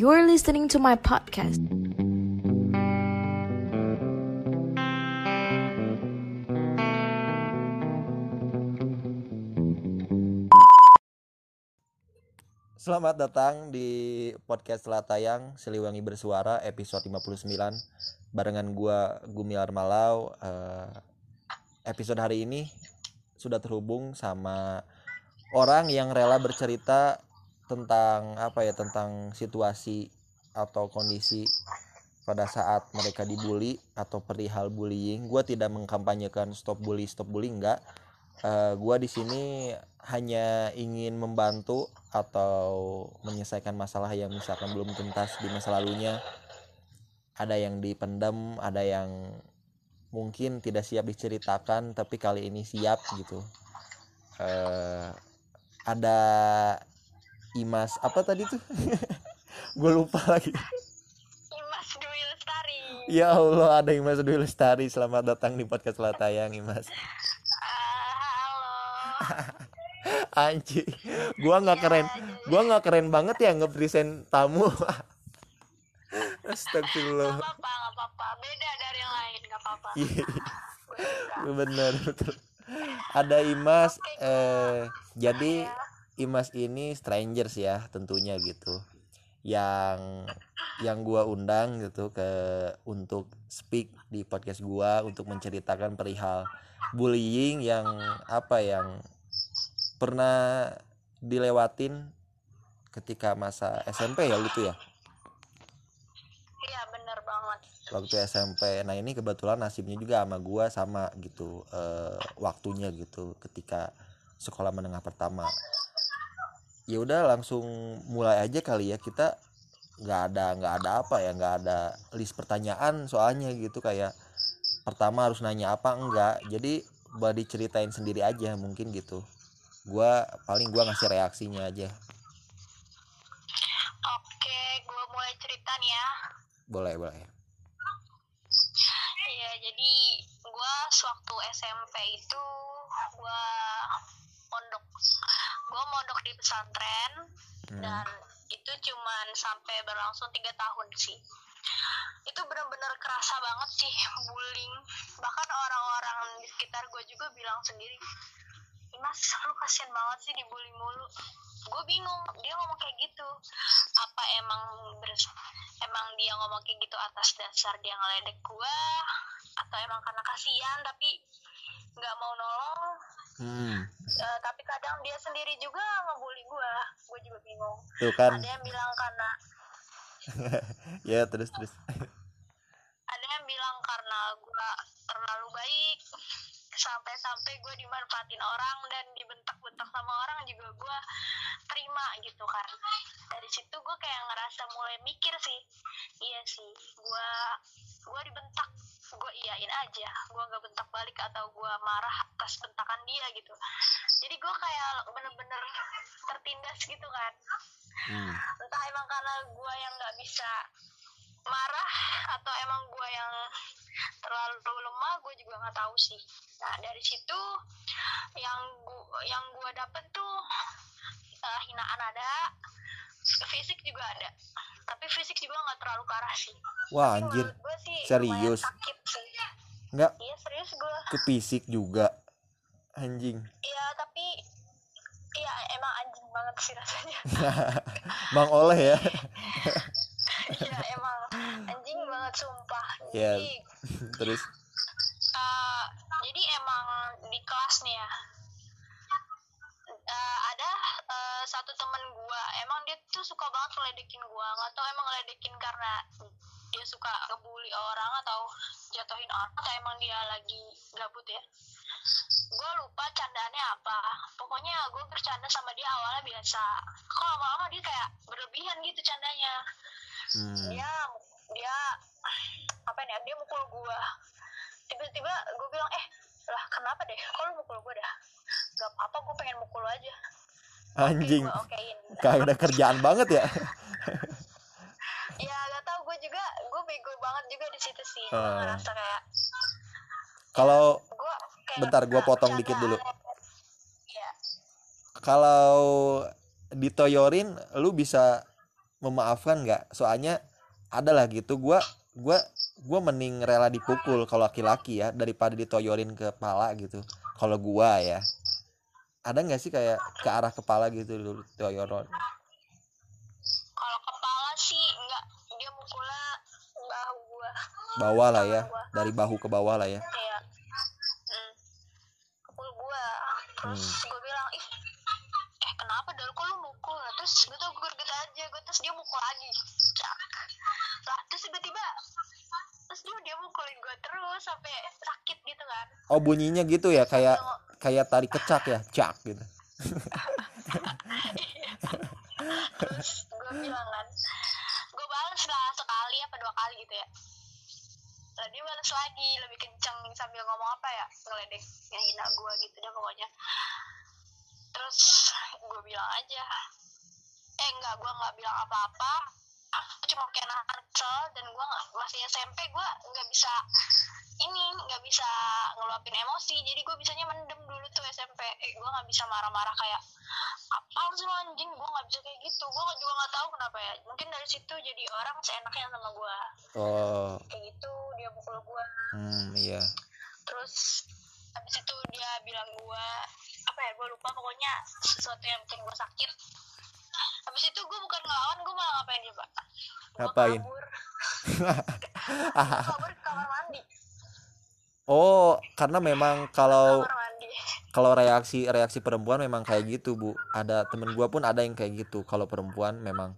You're listening to my podcast. Selamat datang di podcast setelah tayang Siliwangi Bersuara episode 59 barengan gua Gumilar Malau. Eh, episode hari ini sudah terhubung sama orang yang rela bercerita tentang apa ya tentang situasi atau kondisi pada saat mereka dibully atau perihal bullying. Gua tidak mengkampanyekan stop bully stop bully enggak. Eh, gua di sini hanya ingin membantu atau menyelesaikan masalah yang misalkan belum tuntas di masa lalunya ada yang dipendam ada yang mungkin tidak siap diceritakan tapi kali ini siap gitu eh ada Imas apa tadi tuh? Gue lupa lagi. Imas Dwi Lestari. ya Allah ada Imas Dwi Lestari. Selamat datang di podcast Latayang Imas. Ah, halo. anjing. Gua nggak keren. gua nggak keren banget ya nge-present tamu. Gak Astagfirullah apa-apa, gak apa-apa. Beda dari yang lain, gak apa-apa. Iya, bener betul. Ada Imas eh jadi Imas ini strangers ya tentunya gitu. Yang yang gua undang gitu ke untuk speak di podcast gua untuk menceritakan perihal bullying yang apa yang pernah dilewatin ketika masa SMP ya gitu ya? Iya, bener banget. waktu SMP nah ini kebetulan nasibnya juga sama gua sama gitu eh, waktunya gitu ketika sekolah menengah pertama ya udah langsung mulai aja kali ya. Kita nggak ada nggak ada apa ya nggak ada list pertanyaan soalnya gitu. Kayak pertama harus nanya apa enggak. Jadi buat diceritain sendiri aja mungkin gitu. Gua paling gua ngasih reaksinya aja. Oke, gue mulai cerita nih ya. boleh boleh. Iya, jadi gue sewaktu SMP itu gue mondok. Gue mondok di pesantren Hmm. dan itu cuman sampai berlangsung tiga tahun sih. Itu bener-bener kerasa banget sih bullying. Bahkan orang-orang di sekitar gue juga bilang sendiri, Imas, lu kasihan banget sih dibully mulu. Gue bingung, dia ngomong kayak gitu. Apa emang ber- emang dia ngomong kayak gitu atas dasar dia ngeledek gue atau emang karena kasihan tapi nggak mau nolong hmm. Eh, tapi kadang dia sendiri juga ngebully gue gue juga bingung. Tuh kan. Ada yang bilang karena ya terus terus. Ada yang bilang karena gue terlalu baik. Sampai-sampai gue dimanfaatin orang dan dibentak-bentak sama orang juga gue terima gitu kan. Dari situ gue kayak ngerasa mulai mikir sih. Iya sih gue gue dibentak. Gue iyain aja. Gue nggak bentak balik atau gue marah atas bentakan dia gitu. Jadi gue kayak bener-bener tertindas gitu kan. Hmm. entah emang karena gue yang nggak bisa marah atau emang gue yang terlalu lemah gue juga nggak tahu sih. Nah dari situ yang gua yang gue dapet tuh eh, hinaan ada fisik juga ada. Tapi fisik juga nggak terlalu parah sih. Wah Tapi anjir sih serius? sih. Nggak? Iya serius gue ke fisik juga. Anjing. Iya tapi iya emang anjing banget sih rasanya. Bang oleh ya. Iya emang anjing banget sumpah. Iya. terus anjing. Gue kagak ada kerjaan banget ya. Ya gak tau gue juga gue bego banget juga di situ sih. Gue Ah. ngerasa kayak kalau gue kayak Bentar, nggak potong dikit dulu. ya kalau ditoyorin lu bisa memaafkan nggak? Soalnya ada lah gitu gue gue gue mending rela dipukul kalau laki-laki ya daripada ditoyorin ke kepala gitu. Kalau gue ya ada nggak sih kayak ke arah kepala gitu dulu toyoron kalau kepala sih enggak dia mukulnya bahu gua. Bawah lah ya. Dari bahu ke bawah lah ya. Kayak hmm, pukul gua. Terus Hmm. gua bilang ih eh kenapa dari kok lu mukul? Nah, terus gue tuh gue gitu aja. Gue terus dia mukul lagi. Cak. Lah terus tiba-tiba terus dia dia mukulin gue terus sampai sakit gitu kan. Oh bunyinya gitu ya kayak Yang- kayak tari kecak ya cak gitu. Gue bilang kan gue balas lah sekali apa dua kali gitu ya. Dia balas lagi lebih kenceng sambil ngomong apa ya ngeledek yang gue gitu deh pokoknya. Terus gue bilang aja eh enggak gue nggak bilang apa-apa. Aku cuma kayak nahan kesel dan gue masih SMP gue nggak bisa ini nggak bisa ngeluapin emosi. Jadi gue bisanya mendem tuh SMP eh, gue nggak bisa marah-marah kayak apa sih lu anjing? Gue nggak bisa kayak gitu. Gue juga nggak tahu kenapa ya. Mungkin dari situ jadi orang seenaknya sama gue oh. Kayak gitu dia pukul gue hmm iya. Terus habis itu dia bilang gue apa ya gue lupa pokoknya sesuatu yang bikin gue sakit. Habis itu gue bukan ngelawan gue malah ngapain coba? Gua Ngapain? kabur. Kabur ke kamar mandi oh karena memang kalau kalau reaksi reaksi perempuan memang kayak gitu bu. Ada temen gua pun ada yang kayak gitu. Kalau perempuan memang.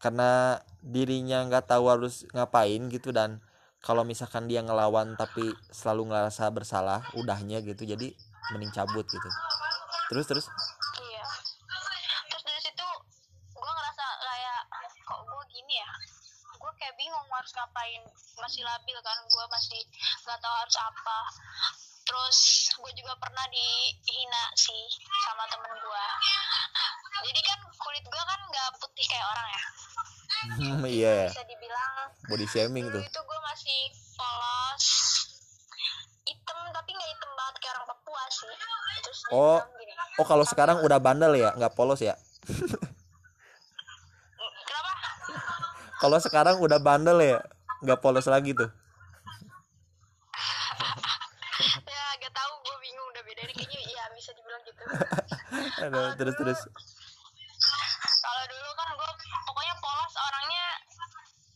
Karena dirinya nggak tahu harus ngapain gitu dan kalau misalkan dia ngelawan tapi selalu ngerasa bersalah udahnya gitu. Jadi mending cabut gitu. Terus terus? Iya. Terus dari situ gue ngerasa kayak kok gue gini ya? Gue kayak bingung harus ngapain masih labil kan gue masih nggak tahu harus apa. Terus gue juga pernah dihina sih sama temen gue jadi kan kulit gue kan nggak putih kayak orang ya. Hmm, iya. Bisa dibilang body shaming tuh. itu gue masih polos hitam tapi nggak hitam banget kayak orang Papua sih. Terus Oh. gini. oh kalau sekarang udah bandel ya? Nggak polos ya? Kenapa? Kalau sekarang udah bandel ya nggak polos lagi tuh. Ya gak tahu gue bingung udah beda kayaknya ya bisa dibilang gitu. Aduh, terus terus. kalau dulu kan gue pokoknya polos orangnya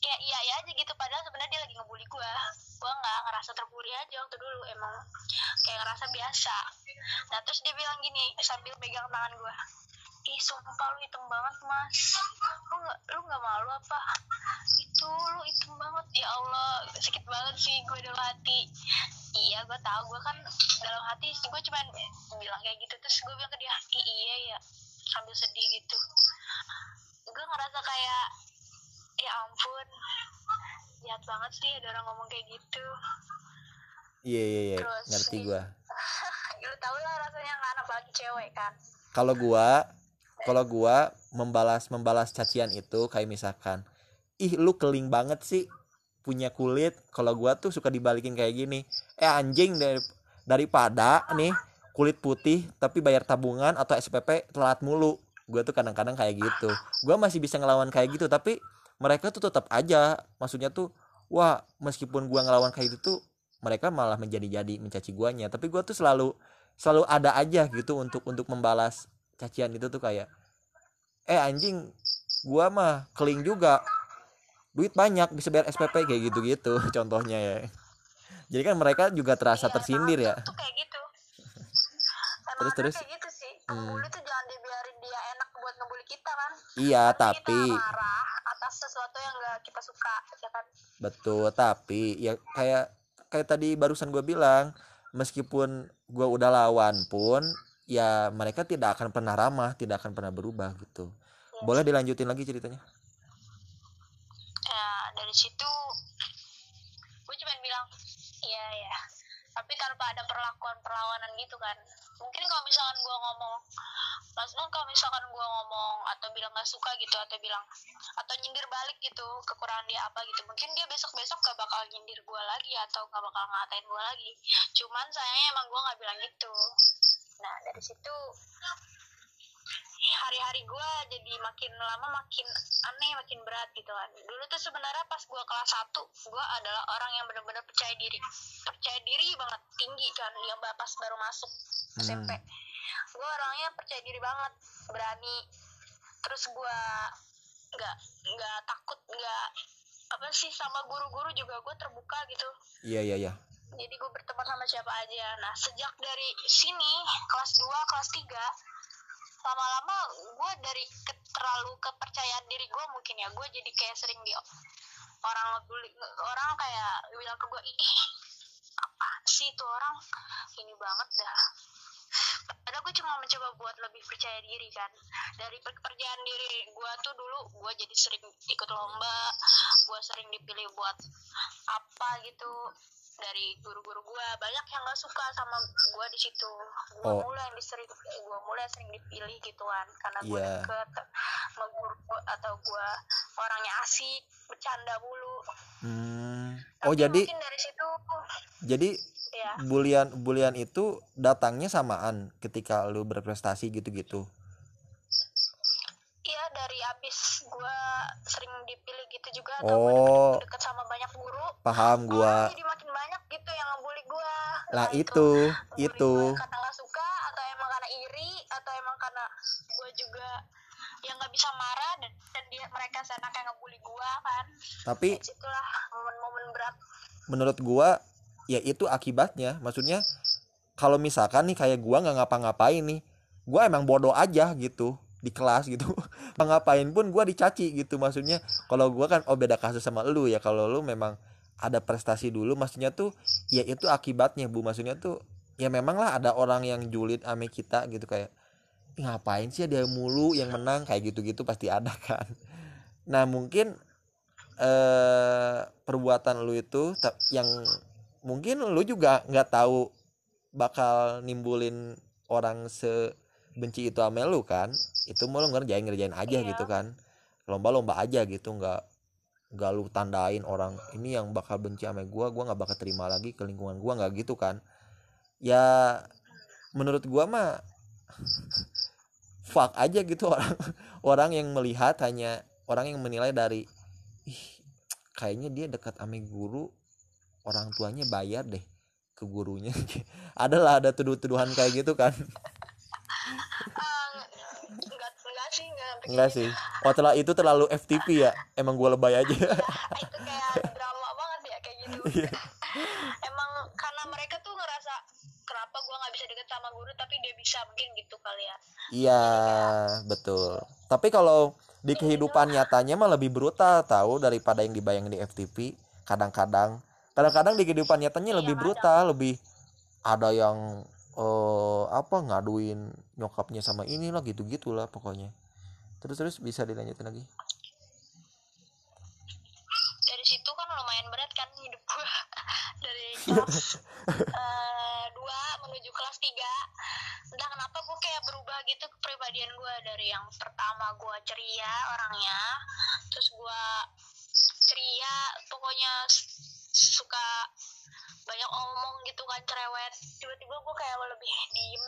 ya iya iya aja gitu padahal sebenarnya dia lagi ngebully gue gue nggak ngerasa terbully aja waktu dulu emang kayak ngerasa biasa. Nah terus dia bilang gini sambil pegang tangan gue ih sumpah lu hitam banget mas. Lu nggak lu nggak malu apa hitam banget ya Allah. Sakit banget sih gue dalam hati. Iya gue tahu. Gue kan dalam hati sih gue cuman bilang kayak gitu. Terus gue bilang ke dia "Ih, iya. Ya sambil sedih gitu. Gue ngerasa kayak ya ampun jahat banget sih ada orang ngomong kayak gitu. Iya iya iya. Ngerti gua. Lu tau lah rasanya kan apalagi cewek kan? Kalau gua kalau gua membalas membalas cacian itu kayak misalkan ih lu keling banget sih punya kulit. Kalau gua tuh suka dibalikin kayak gini. Eh anjing dari daripada nih kulit putih tapi bayar tabungan atau SPP telat mulu. Gua tuh kadang-kadang kayak gitu. Gua masih bisa ngelawan kayak gitu tapi mereka tuh tetap aja. Maksudnya tuh wah meskipun gua ngelawan kayak gitu tuh mereka malah menjadi-jadi mencaci guanya. Tapi gua tuh selalu selalu ada aja gitu untuk untuk membalas cacian itu tuh kayak eh anjing gua mah keling juga duit banyak bisa bayar SPP kayak gitu-gitu contohnya ya. Jadi kan mereka juga terasa Iya, tersindir ya. tuh kayak gitu. Emang Terus, terus? kayak gitu sih. Hmm. pembuli tuh jangan dibiarin dia enak buat ngebully kita kan. Iya tapi kita marah atas sesuatu yang gak kita suka ya kan? Betul tapi ya kayak kayak tadi barusan gue bilang meskipun gua udah lawan pun ya mereka tidak akan pernah ramah tidak akan pernah berubah gitu. Iya. Boleh dilanjutin lagi ceritanya? ya dari situ gue cuma bilang iya ya tapi tanpa ada perlakuan perlawanan gitu kan. Mungkin kalau misalkan gue ngomong maksudnya kalau misalkan gue ngomong atau bilang nggak suka gitu atau bilang atau nyindir balik gitu kekurangan dia apa gitu mungkin dia besok besok gak bakal nyindir gue lagi atau gak bakal ngatain gue lagi. Cuman sayangnya emang gue nggak bilang gitu. Nah dari situ hari-hari gue jadi makin lama makin aneh makin berat gitu kan. Dulu tuh sebenarnya pas gue kelas 1 gue adalah orang yang benar-benar percaya diri. Percaya diri banget tinggi kan yang pas baru masuk SMP gue orangnya percaya diri banget berani. Terus gue nggak nggak takut nggak apa sih sama guru-guru juga gue terbuka gitu. Iya iya iya. Jadi gue berteman sama siapa aja. Nah sejak dari sini kelas 2 kelas 3 lama-lama gue dari ke, terlalu kepercayaan diri gue mungkin ya. Gue jadi kayak sering di orang ngebully orang kayak bilang ke gue ih apa sih itu orang? Ini banget dah. Padahal gue cuma mencoba buat lebih percaya diri kan. Dari pekerjaan diri gue tuh dulu gue jadi sering ikut lomba gue sering dipilih buat apa gitu dari guru-guru gue banyak yang gak suka sama gue di situ gue Oh. mulai yang disering gue mulai sering dipilih gituan karena gue Iya. deket sama guru gua, atau gue orangnya asik bercanda mulu hmm. Tapi oh jadi mungkin dari situ jadi ya bulian bulian itu datangnya samaan ketika lu berprestasi gitu-gitu Iya dari abis gue sering dipilih gitu juga atau Oh. gue deket, deket sama banyak guru paham gua orang gitu yang ngebully gue lah itu Ngebully itu. gua karena gak suka atau emang karena iri atau emang karena gue juga yang nggak bisa marah dan, dan dia mereka seenaknya ngebully gue kan. Tapi situlah momen-momen berat. menurut gua ya itu akibatnya. Maksudnya kalau misalkan nih kayak gua nggak ngapa-ngapain nih gua emang bodoh aja gitu di kelas gitu. Ngapain pun gua dicaci gitu maksudnya. Kalau gua kan oh beda kasus sama lu ya. Kalau lu memang ada prestasi dulu maksudnya tuh ya itu akibatnya bu. Maksudnya tuh ya memang lah ada orang yang julid ame kita gitu. Kayak "Ih, ngapain sih dia mulu yang menang? Kayak gitu-gitu pasti ada kan. Nah mungkin eh perbuatan lu itu yang mungkin lu juga nggak tahu bakal nimbulin orang sebenci itu ame lu kan. Itu mau lu ngerjain ngerjain aja Iya. gitu kan. Lomba-lomba aja gitu. Nggak nggak lu tandain orang ini yang bakal benci ame gua gua nggak bakal terima lagi ke lingkungan gua nggak gitu kan. Ya menurut gua mah fuck aja gitu orang orang yang melihat hanya orang yang menilai dari ih kayaknya dia dekat ame guru orang tuanya bayar deh ke gurunya. Adalah ada tuduh-tuduhan kayak gitu kan Ah, enggak enggak sih enggak sih. Setelah itu terlalu FTP ya. Emang gua lebay aja. Itu kayak drama banget ya kayak gitu. Iya. emang karena mereka tuh ngerasa kenapa gua nggak bisa deket sama guru tapi dia bisa mungkin gitu kali ya. Iya betul. Tapi kalau di kehidupan nyatanya mah lebih brutal tahu daripada yang dibayangin di FTP kadang-kadang kadang-kadang di kehidupan nyatanya lebih brutal lebih ada yang eh apa ngaduin nyokapnya sama inilah gitu gitulah pokoknya terus terus bisa dilanjutin lagi? Dari situ kan lumayan berat kan hidup gua. Dari kelas eh, dua menuju kelas tiga. Entah kenapa gua kayak berubah gitu kepribadian gua. Dari yang pertama gua ceria orangnya terus gua ceria pokoknya suka banyak omong gitu kan cerewet. Tiba-tiba gua kayak lebih diem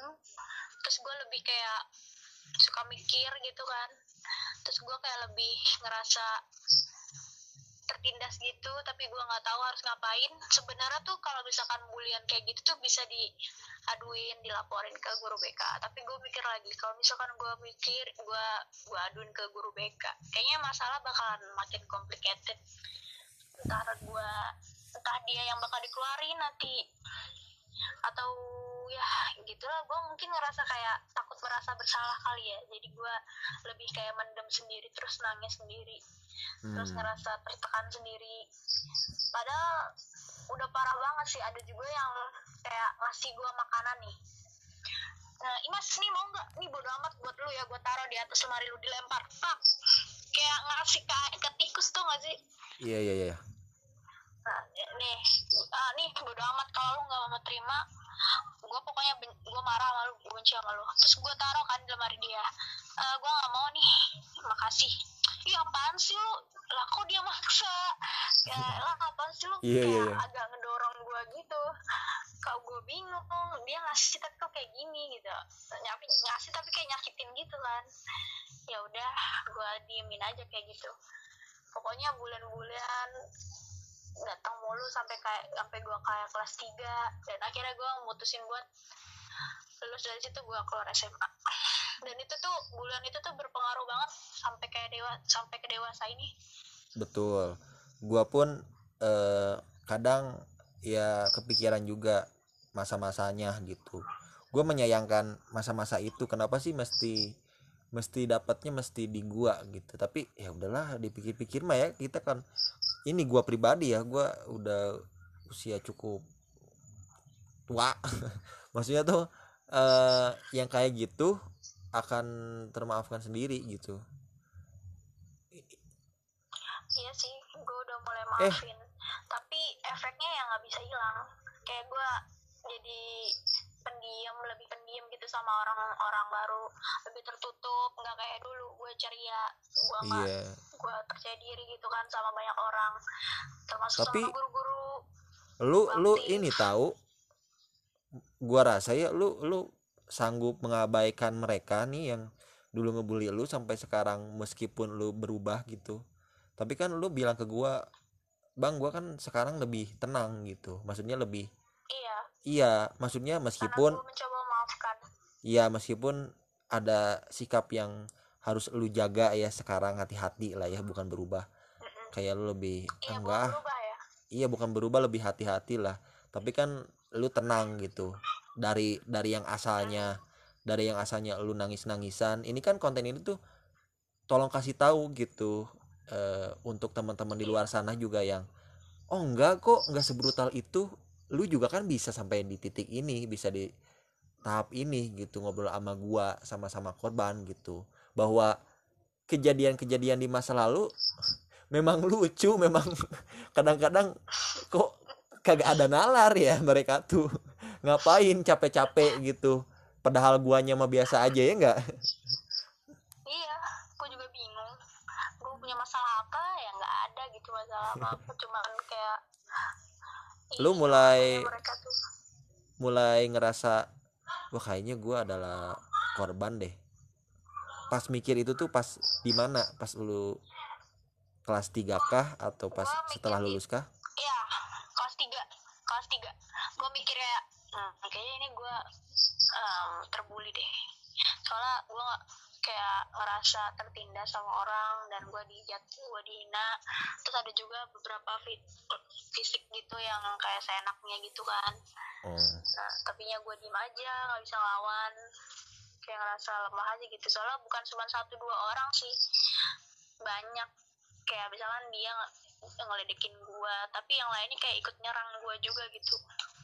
terus gua lebih kayak suka mikir gitu kan terus gua kayak lebih ngerasa tertindas gitu tapi gua nggak tahu harus ngapain. Sebenarnya tuh kalau misalkan bulian kayak gitu tuh bisa diaduin dilaporin ke guru BK tapi gue mikir lagi kalau misalkan gua mikir gua gua aduin ke guru BK kayaknya masalah bakalan makin complicated. Entah gua entah dia yang bakal dikeluarin nanti. Atau ya gitulah gue mungkin ngerasa kayak takut merasa bersalah kali ya. Jadi gua lebih kayak mendem sendiri terus nangis sendiri. Terus Hmm. ngerasa tertekan sendiri. Padahal udah parah banget sih. Ada juga yang kayak ngasih gua makanan nih. Nah imas nih mau nggak? Nih bodo amat buat lu ya. Gua taruh di atas lemari lu dilempar. Pak. kayak ngasih ke, ke tikus tuh gak sih? Iya iya iya. Nah, nih ah, nih bodo amat. Kalau lu nggak mau terima gue pokoknya gue marah sama lu gue benci sama lu. Terus gue taruh kan di lemari dia. Eh, e, gue nggak mau nih. Makasih. Iya apaan sih lu? Lah kok dia maksa? Ya lah apaan sih lu? Yeah, kayak iya. agak ngedorong gue gitu. Kalau gue bingung. Dia ngasih tapi kok kayak gini gitu. Nyapi ngasih tapi kayak nyakitin gitu kan. Ya udah gue diemin aja kayak gitu. Pokoknya bulan-bulan datang mulu sampai kayak sampai gue kayak kelas 3 dan akhirnya gue mutusin buat lulus dari situ gue keluar SMA dan itu tuh bulan itu tuh berpengaruh banget sampai kayak dewa sampai ke dewasa ini. Betul. Gua pun eh, kadang ya kepikiran juga masa-masanya gitu. Gue menyayangkan masa-masa itu kenapa sih mesti mesti dapatnya mesti di gua gitu. Tapi ya udahlah dipikir-pikir mah ya kita kan ini gua pribadi ya gua udah usia cukup tua. Maksudnya tuh eh yang kayak gitu akan termaafkan sendiri gitu. Iya sih gue udah mulai Eh. maafin. Tapi efeknya yang nggak bisa hilang. Kayak gue jadi pendiam lebih pendiam gitu sama orang-orang baru. Lebih tertutup nggak kayak dulu. Gue ceria gue iya. gue percaya diri gitu kan sama banyak orang. Termasuk Tapi- sama guru-guru. lu lu Bakti. ini tahu gua rasa ya lu lu sanggup mengabaikan mereka nih yang dulu ngebully lu sampai sekarang meskipun lu berubah gitu. Tapi kan lu bilang ke gua bang gua kan sekarang lebih tenang gitu. Maksudnya lebih iya iya maksudnya meskipun gue mencoba memaafkan. Iya meskipun ada sikap yang harus lu jaga ya sekarang hati-hati lah ya bukan berubah. Mm-mm. kayak lu lebih iya enggak berubah ya. Iya bukan berubah lebih hati-hati lah. Tapi kan lu tenang gitu. Dari dari yang asalnya dari yang asalnya lu nangis-nangisan. Ini kan konten ini tuh tolong kasih tahu gitu eh, untuk teman-teman di luar sana juga yang oh enggak kok enggak sebrutal itu lu juga kan bisa sampai di titik ini bisa di tahap ini gitu ngobrol sama gua sama-sama korban gitu. Bahwa kejadian-kejadian di masa lalu memang lucu memang kadang-kadang kok kagak ada nalar ya mereka tuh. Ngapain capek-capek gitu? Padahal guanya mah biasa aja ya enggak iya gue juga bingung. Gue punya masalah apa? Ya nggak ada gitu masalah apa apa cuman kayak Lu mulai- tuh. mulai ngerasa wah kayaknya gua adalah korban deh. Pas mikir itu tuh pas di mana? Pas lu kelas 3 kah atau pas Gua setelah lulus kah? Iya, kelas 3 Kelas 3 Gue mikirnya hmm, Kayaknya ini gue em, terbully deh. Soalnya gue kayak ngerasa tertindas sama orang Dan gue dijat, gue dihina. Terus ada juga beberapa fi- fisik gitu yang kayak seenaknya gitu kan. Oh Nah, tapinya gue diem aja, nggak bisa ngelawan. Kayak ngerasa lemah aja gitu. Soalnya bukan cuma satu dua orang sih. Banyak. Kayak misalkan dia nge- ngeledekin gue Tapi yang lainnya kayak ikut nyerang gue juga gitu.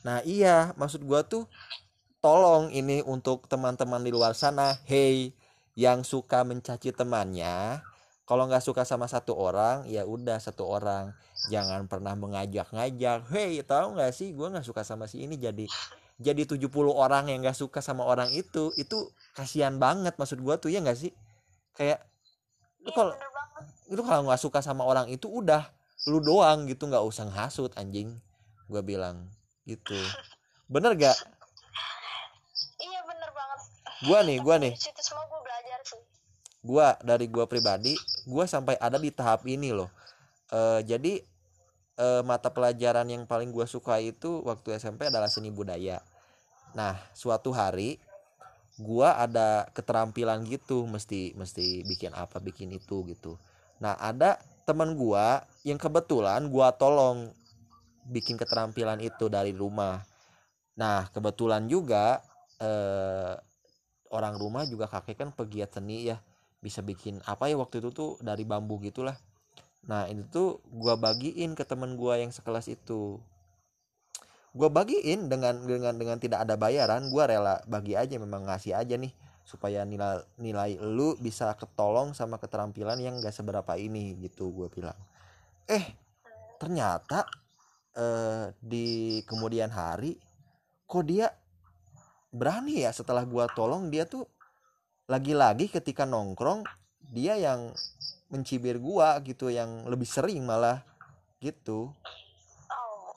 Nah iya maksud gua tuh tolong ini untuk teman-teman di luar sana. Hey yang suka mencaci temannya kalau nggak suka sama satu orang ya udah satu orang. Jangan pernah mengajak-ngajak hey tahu nggak sih gua nggak suka sama si ini. Jadi jadi 70 orang yang nggak suka sama orang itu itu kasihan banget maksud gua tuh ya nggak sih? Kayak lu Iya kalau lu kalau nggak suka sama orang itu udah lu doang gitu nggak usah ngasut anjing. Gua bilang gitu. Bener gak Iya bener banget. Gua nih nih. Situ semua gue sih gua dari gua pribadi gua sampai ada di tahap ini loh. Eh jadi eh, mata pelajaran yang paling gua suka itu waktu SMP adalah seni budaya. Nah suatu hari gua ada keterampilan gitu mesti mesti bikin apa bikin itu gitu. Nah ada teman gua yang kebetulan gua tolong bikin keterampilan itu dari rumah. Nah kebetulan juga eh, orang rumah juga kakek kan pegiat seni ya bisa bikin apa ya waktu itu tuh dari bambu gitulah. Nah itu tuh gua bagiin ke temen gua yang sekelas itu. Gua bagiin dengan dengan dengan tidak ada bayaran gua rela bagi aja memang ngasih aja nih supaya nilai nilai lu bisa ketolong sama keterampilan yang gak seberapa ini gitu gua bilang. Eh ternyata eh, di kemudian hari kok dia berani ya setelah gua tolong dia tuh lagi-lagi ketika nongkrong dia yang mencibir gua gitu yang lebih sering malah gitu. Oh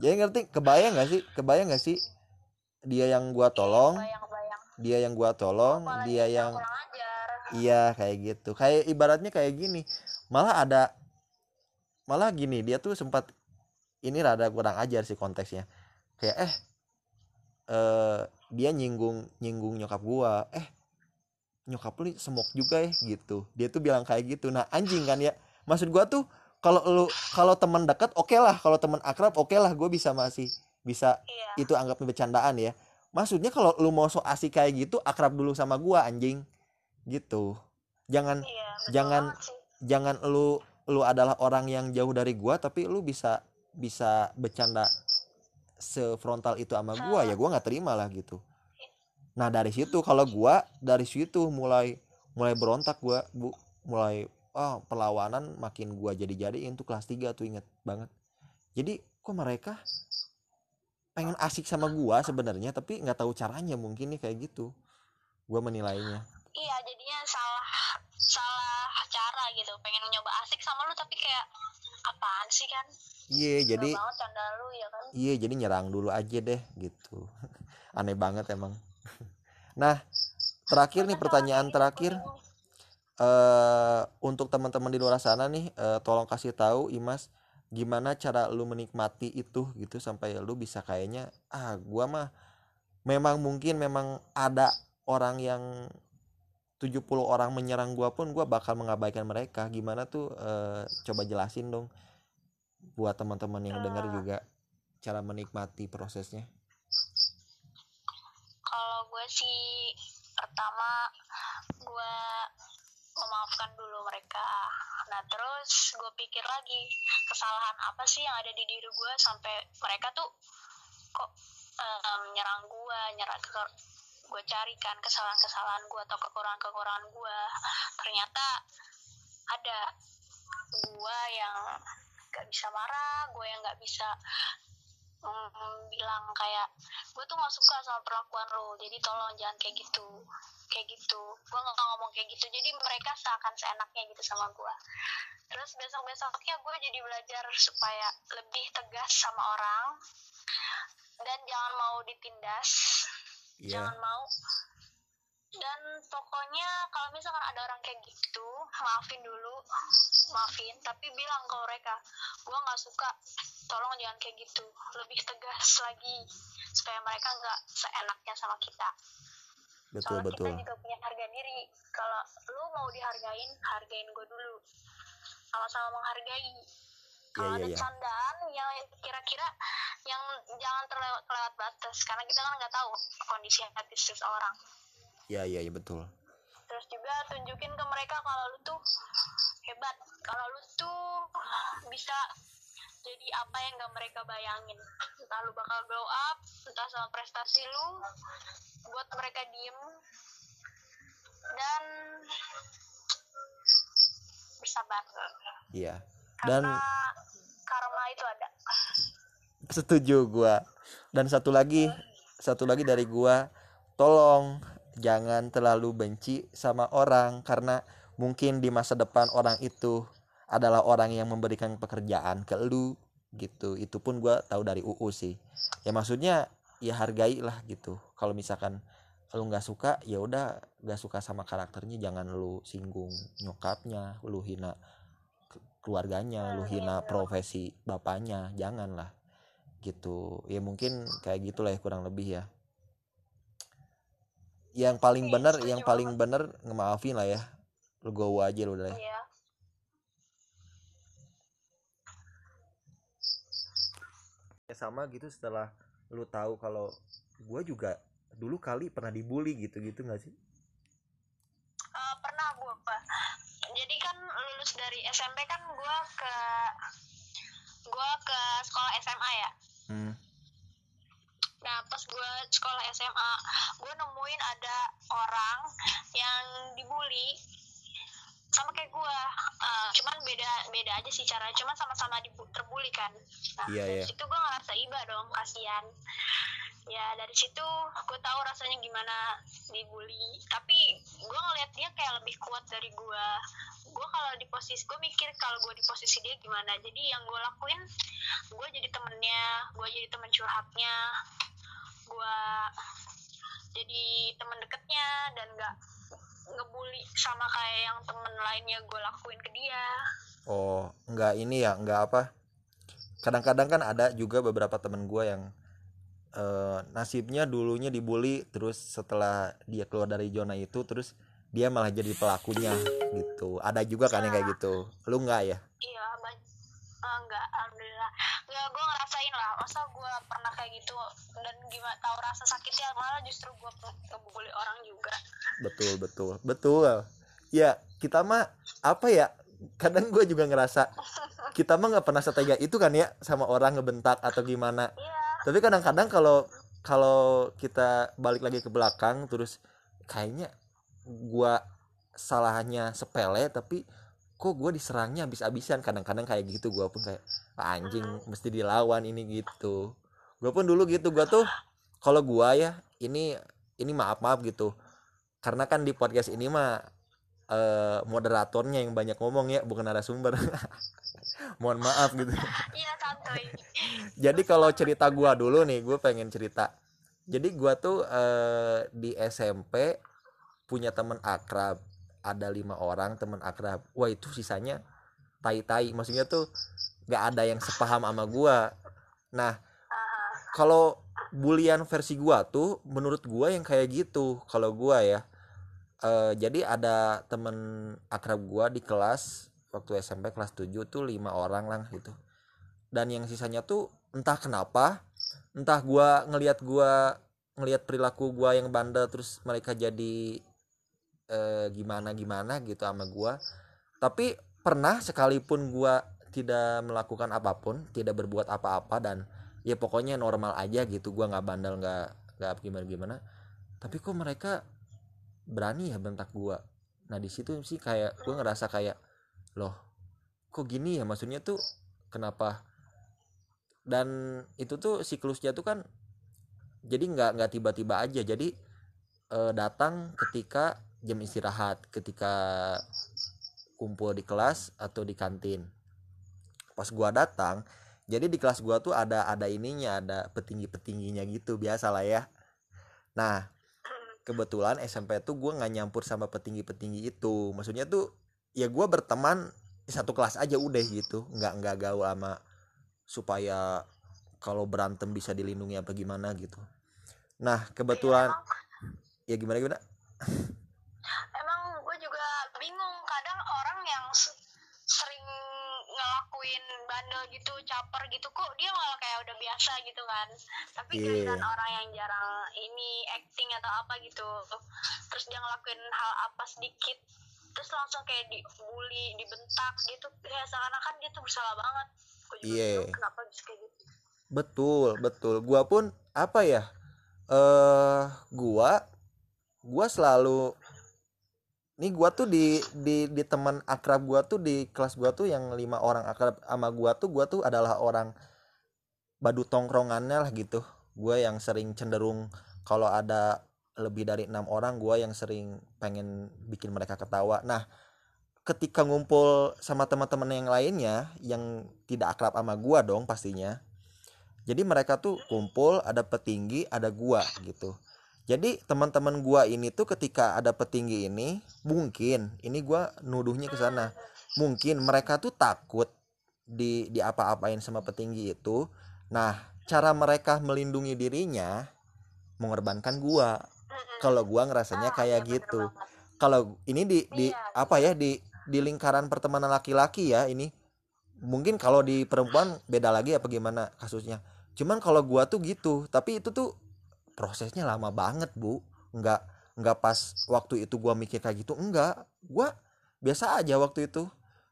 jadi ngerti? Kebayang gak sih? Kebayang gak sih? Dia yang gua tolong dia yang gua tolong Apalagi dia yang iya kayak gitu. Kayak ibaratnya kayak gini. Malah ada malah gini dia tuh sempat ini rada kurang ajar sih konteksnya. Kayak eh eh dia nyinggung nyinggung nyokap gua. Eh nyokap lu semok juga ya gitu. Dia tuh bilang kayak gitu. Nah anjing kan ya. Maksud gua tuh kalau lu kalau teman dekat oke lah. Kalau teman akrab oke lah. Gue bisa masih bisa iya. itu anggap bercandaan ya. Maksudnya kalau lu mau so asik kayak gitu akrab dulu sama gua anjing. Gitu. Jangan iya jangan sih. jangan lu lu adalah orang yang jauh dari gua tapi lu bisa bisa bercanda sefrontal itu sama gua ya. Gua nggak terima lah gitu nah dari situ kalau gua dari situ mulai mulai berontak gua bu. Mulai ah perlawanan makin gua jadi jadiin tuh kelas 3 tuh inget banget. Jadi kok mereka pengen asik sama gua sebenarnya tapi nggak tahu caranya mungkin nih kayak gitu. Gua menilainya. Iya jadinya salah salah cara gitu. Pengen nyoba asik sama lu tapi kayak apaan sih kan? Iya Nggak jadi ya kan? Iya, jadi nyerang dulu aja deh gitu. Aneh banget emang. Nah, terakhir nih pertanyaan terakhir eh untuk teman-teman di luar sana nih, eh, tolong kasih tahu Imas gimana cara lu menikmati itu gitu sampai lu bisa kayaknya ah gua mah memang mungkin memang ada orang yang 70 orang menyerang gua pun gua bakal mengabaikan mereka. Gimana tuh eh, coba jelasin dong buat teman-teman yang dengar juga cara menikmati prosesnya. Kalau gue sih pertama gue memaafkan dulu mereka. Nah terus gue pikir lagi kesalahan apa sih yang ada di diri gue sampai mereka tuh kok em, nyerang gue nyerang ke gue carikan kesalahan-kesalahan gue atau kekurangan-kekurangan gue ternyata ada gue yang gak bisa marah gue yang gak bisa mm, bilang kayak gue tuh gak suka sama perlakuan lo jadi tolong jangan kayak gitu kayak gitu. Gue nggak ngomong kayak gitu jadi mereka seakan seenaknya gitu sama gue terus besok besoknya gue jadi belajar supaya lebih tegas sama orang dan jangan mau ditindas Iya. jangan mau. Dan pokoknya kalau misalkan ada orang kayak gitu maafin dulu maafin tapi bilang ke mereka gue nggak suka tolong jangan kayak gitu. Lebih tegas lagi supaya mereka nggak seenaknya sama kita. Betul soalnya betul. kita juga punya harga diri. Kalau lu mau dihargain hargain gue dulu. Sama-sama menghargai. Kalau Iya, iya, ada iya. candaan yang kira-kira yang jangan terlewat kelewat batas. Karena kita kan nggak tahu kondisi hati seseorang. Iya iya iya betul. terus juga tunjukin ke mereka kalau lu tuh hebat. Kalau lu tuh bisa jadi apa yang gak mereka bayangin entah lu bakal glow up entah sama prestasi lu buat mereka diem dan bersabar Iya. Dan karena karma itu ada setuju gua. Dan satu lagi, satu lagi dari gua, tolong jangan terlalu benci sama orang karena mungkin di masa depan orang itu adalah orang yang memberikan pekerjaan ke lu gitu. Itu pun gua tahu dari UU sih. Ya maksudnya ya hargailah gitu. Kalau misalkan lu nggak suka ya udah nggak suka sama karakternya jangan lu singgung nyokapnya lu hina ke- keluarganya lu Hmm, hina iya. profesi bapaknya janganlah gitu ya mungkin kayak gitulah ya kurang lebih ya yang paling Iya, bener yang paling bener ngemaafin lah ya lu go aja lu udah ya. ya Ya sama gitu setelah lu tahu kalau gua juga dulu kali pernah dibully gitu-gitu nggak sih? Eh, pernah gue jadi kan lulus dari SMP kan gue ke gue ke sekolah SMA ya. Hmm. Nah, pas gue sekolah SMA, gue nemuin ada orang yang dibully sama kayak gue. Eh, cuman beda beda aja sih cara. Cuman sama-sama terbully kan. Nah, Iya, dari iya. situ gue ngerasa iba dong, kasihan. Ya dari situ gue tahu rasanya gimana dibully. Tapi gue ngeliat dia kayak lebih kuat dari gue. Gue kalau di posisi gue mikir kalau gue di posisi dia gimana. Jadi yang gue lakuin, gue jadi temennya, gue jadi teman curhatnya, gue jadi teman deketnya dan gak ngebully sama kayak yang temen lainnya gue lakuin ke dia. Oh nggak ini ya nggak apa. Kadang-kadang kan ada juga beberapa temen gue yang eh, nasibnya dulunya dibully terus setelah dia keluar dari zona itu terus dia malah jadi pelakunya gitu. Ada juga kan yang kayak gitu. Lu nggak ya? Iya banyak enggak alhamdulillah. Enggak gue ngerasain lah masa gue pernah kayak gitu dan gimana tahu rasa sakitnya malah justru gue ngebully orang juga. Betul betul betul. Ya kita mah apa ya kadang gue juga ngerasa kita mah nggak pernah setega itu kan ya sama orang ngebentak atau gimana. Iya. Tapi kadang-kadang kalau kalau kita balik lagi ke belakang terus kayaknya gua salahnya sepele tapi kok gue diserangnya habis-habisan? Kadang-kadang kayak gitu gua pun kayak "Ah, anjing mesti dilawan ini gitu. Gue pun dulu gitu gua tuh kalau gua ya ini ini maaf maaf gitu. Karena kan di podcast ini mah eh, moderatornya yang banyak ngomong ya bukan narasumber. Mohon maaf gitu. Iya santuy. Jadi kalau cerita gua dulu nih gue pengen cerita. Jadi gua tuh eh, di SMP punya teman akrab ada lima orang teman akrab. Wah itu sisanya tai tai maksudnya tuh nggak ada yang sepaham sama gua. Nah kalau bulian versi gua tuh menurut gua yang kayak gitu kalau gua ya. Eh, jadi ada temen akrab gua di kelas waktu SMP kelas 7 tuh lima orang lah gitu. Dan yang sisanya tuh entah kenapa entah gua ngelihat gua ngelihat perilaku gua yang bandel terus mereka jadi eh, gimana gimana gitu sama gua. Tapi pernah sekalipun gua tidak melakukan apa pun tidak berbuat apa-apa dan ya pokoknya normal aja gitu gua nggak bandel nggak nggak gimana gimana. Tapi kok mereka berani ya bentak gua? Nah di situ sih kayak gua ngerasa kayak loh kok gini ya? Maksudnya tuh kenapa? Dan itu tuh siklusnya tuh kan jadi nggak nggak tiba-tiba aja. Jadi eh, datang ketika jam istirahat ketika kumpul di kelas atau di kantin. Pas gua datang jadi di kelas gua tuh ada ada ininya ada petinggi petingginya gitu biasa lah ya. Nah kebetulan SMP tuh gua nggak nyampur sama petinggi petinggi itu. Maksudnya tuh ya gua berteman satu kelas aja udah gitu. Nggak nggak gaul sama supaya kalau berantem bisa dilindungi apa gimana gitu. Nah kebetulan ya gimana gimana emang gue juga bingung kadang orang yang sering ngelakuin bandel gitu caper gitu kok dia malah kayak udah biasa gitu kan. Tapi giliran orang yang jarang ini acting atau apa gitu terus dia ngelakuin hal apa sedikit terus langsung kayak dibully dibentak gitu kayak seakan-akan dia tuh bersalah banget. Gue juga Iya. bingung kenapa bisa kayak gitu. Betul betul. Gua pun apa ya eh gua gua selalu nih gua tuh di di di teman akrab gua tuh di kelas gua tuh yang lima orang akrab sama gua tuh gua tuh adalah orang badu tongkrongannya lah gitu. Gua yang sering cenderung kalau ada lebih dari enam orang gua yang sering pengen bikin mereka ketawa. Nah ketika ngumpul sama teman-teman yang lainnya yang tidak akrab sama gua dong pastinya jadi mereka tuh kumpul ada petinggi ada gua gitu jadi teman-teman gua ini tuh ketika ada petinggi ini mungkin ini gua nuduhnya ke sana mungkin mereka tuh takut di di apa-apain sama petinggi itu. Nah cara mereka melindungi dirinya mengorbankan gua. Kalau gua ngerasanya Ah, kayak iya, bener gitu. kalau ini di di Iya. apa ya di di lingkaran pertemanan laki-laki ya ini. Mungkin kalau di perempuan beda lagi apa gimana kasusnya. Cuman kalau gua tuh gitu tapi itu tuh prosesnya lama banget bu. Nggak nggak pas waktu itu gua mikir kayak gitu enggak gua biasa aja waktu itu.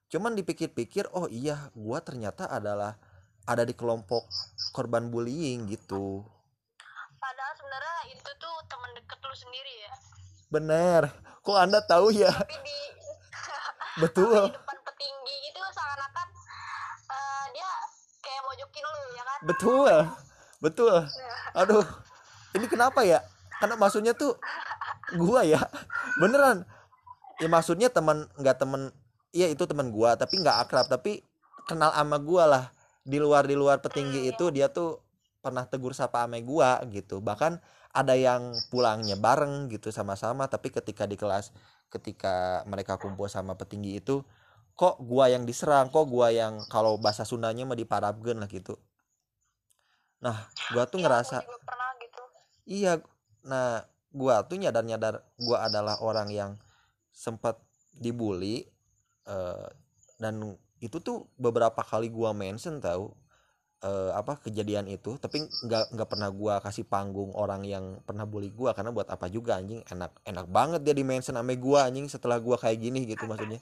Cuman dipikir-pikir oh iya gua ternyata adalah ada di kelompok korban bullying gitu. Padahal sebenarnya itu tuh temen deket lu sendiri ya? Bener. Kok anda tahu ya? Tapi di betul. Di depan petinggi itu seakan-akan eh, dia kayak mojokin lu ya kan? Betul. Betul. Aduh ini kenapa ya? Karena maksudnya tuh gua ya. Beneran. Ya maksudnya teman nggak temen iya itu teman gua tapi nggak akrab. Tapi kenal ama gua lah. Di luar di luar petinggi itu dia tuh pernah tegur sapa ame gua gitu. Bahkan ada yang pulangnya bareng gitu sama-sama tapi ketika di kelas ketika mereka kumpul sama petinggi itu kok gua yang diserang kok gua yang kalau bahasa Sundanya mah diparabgen lah gitu. Nah gua tuh Iya, ngerasa iya nah gua tuh nyadar nyadar gua adalah orang yang sempat dibully eh, dan itu tuh beberapa kali gua mention tahu eh, apa kejadian itu tapi nggak nggak pernah gua kasih panggung orang yang pernah bully gua karena buat apa juga anjing? Enak enak banget dia di mention ame gua anjing setelah gua kayak gini gitu maksudnya.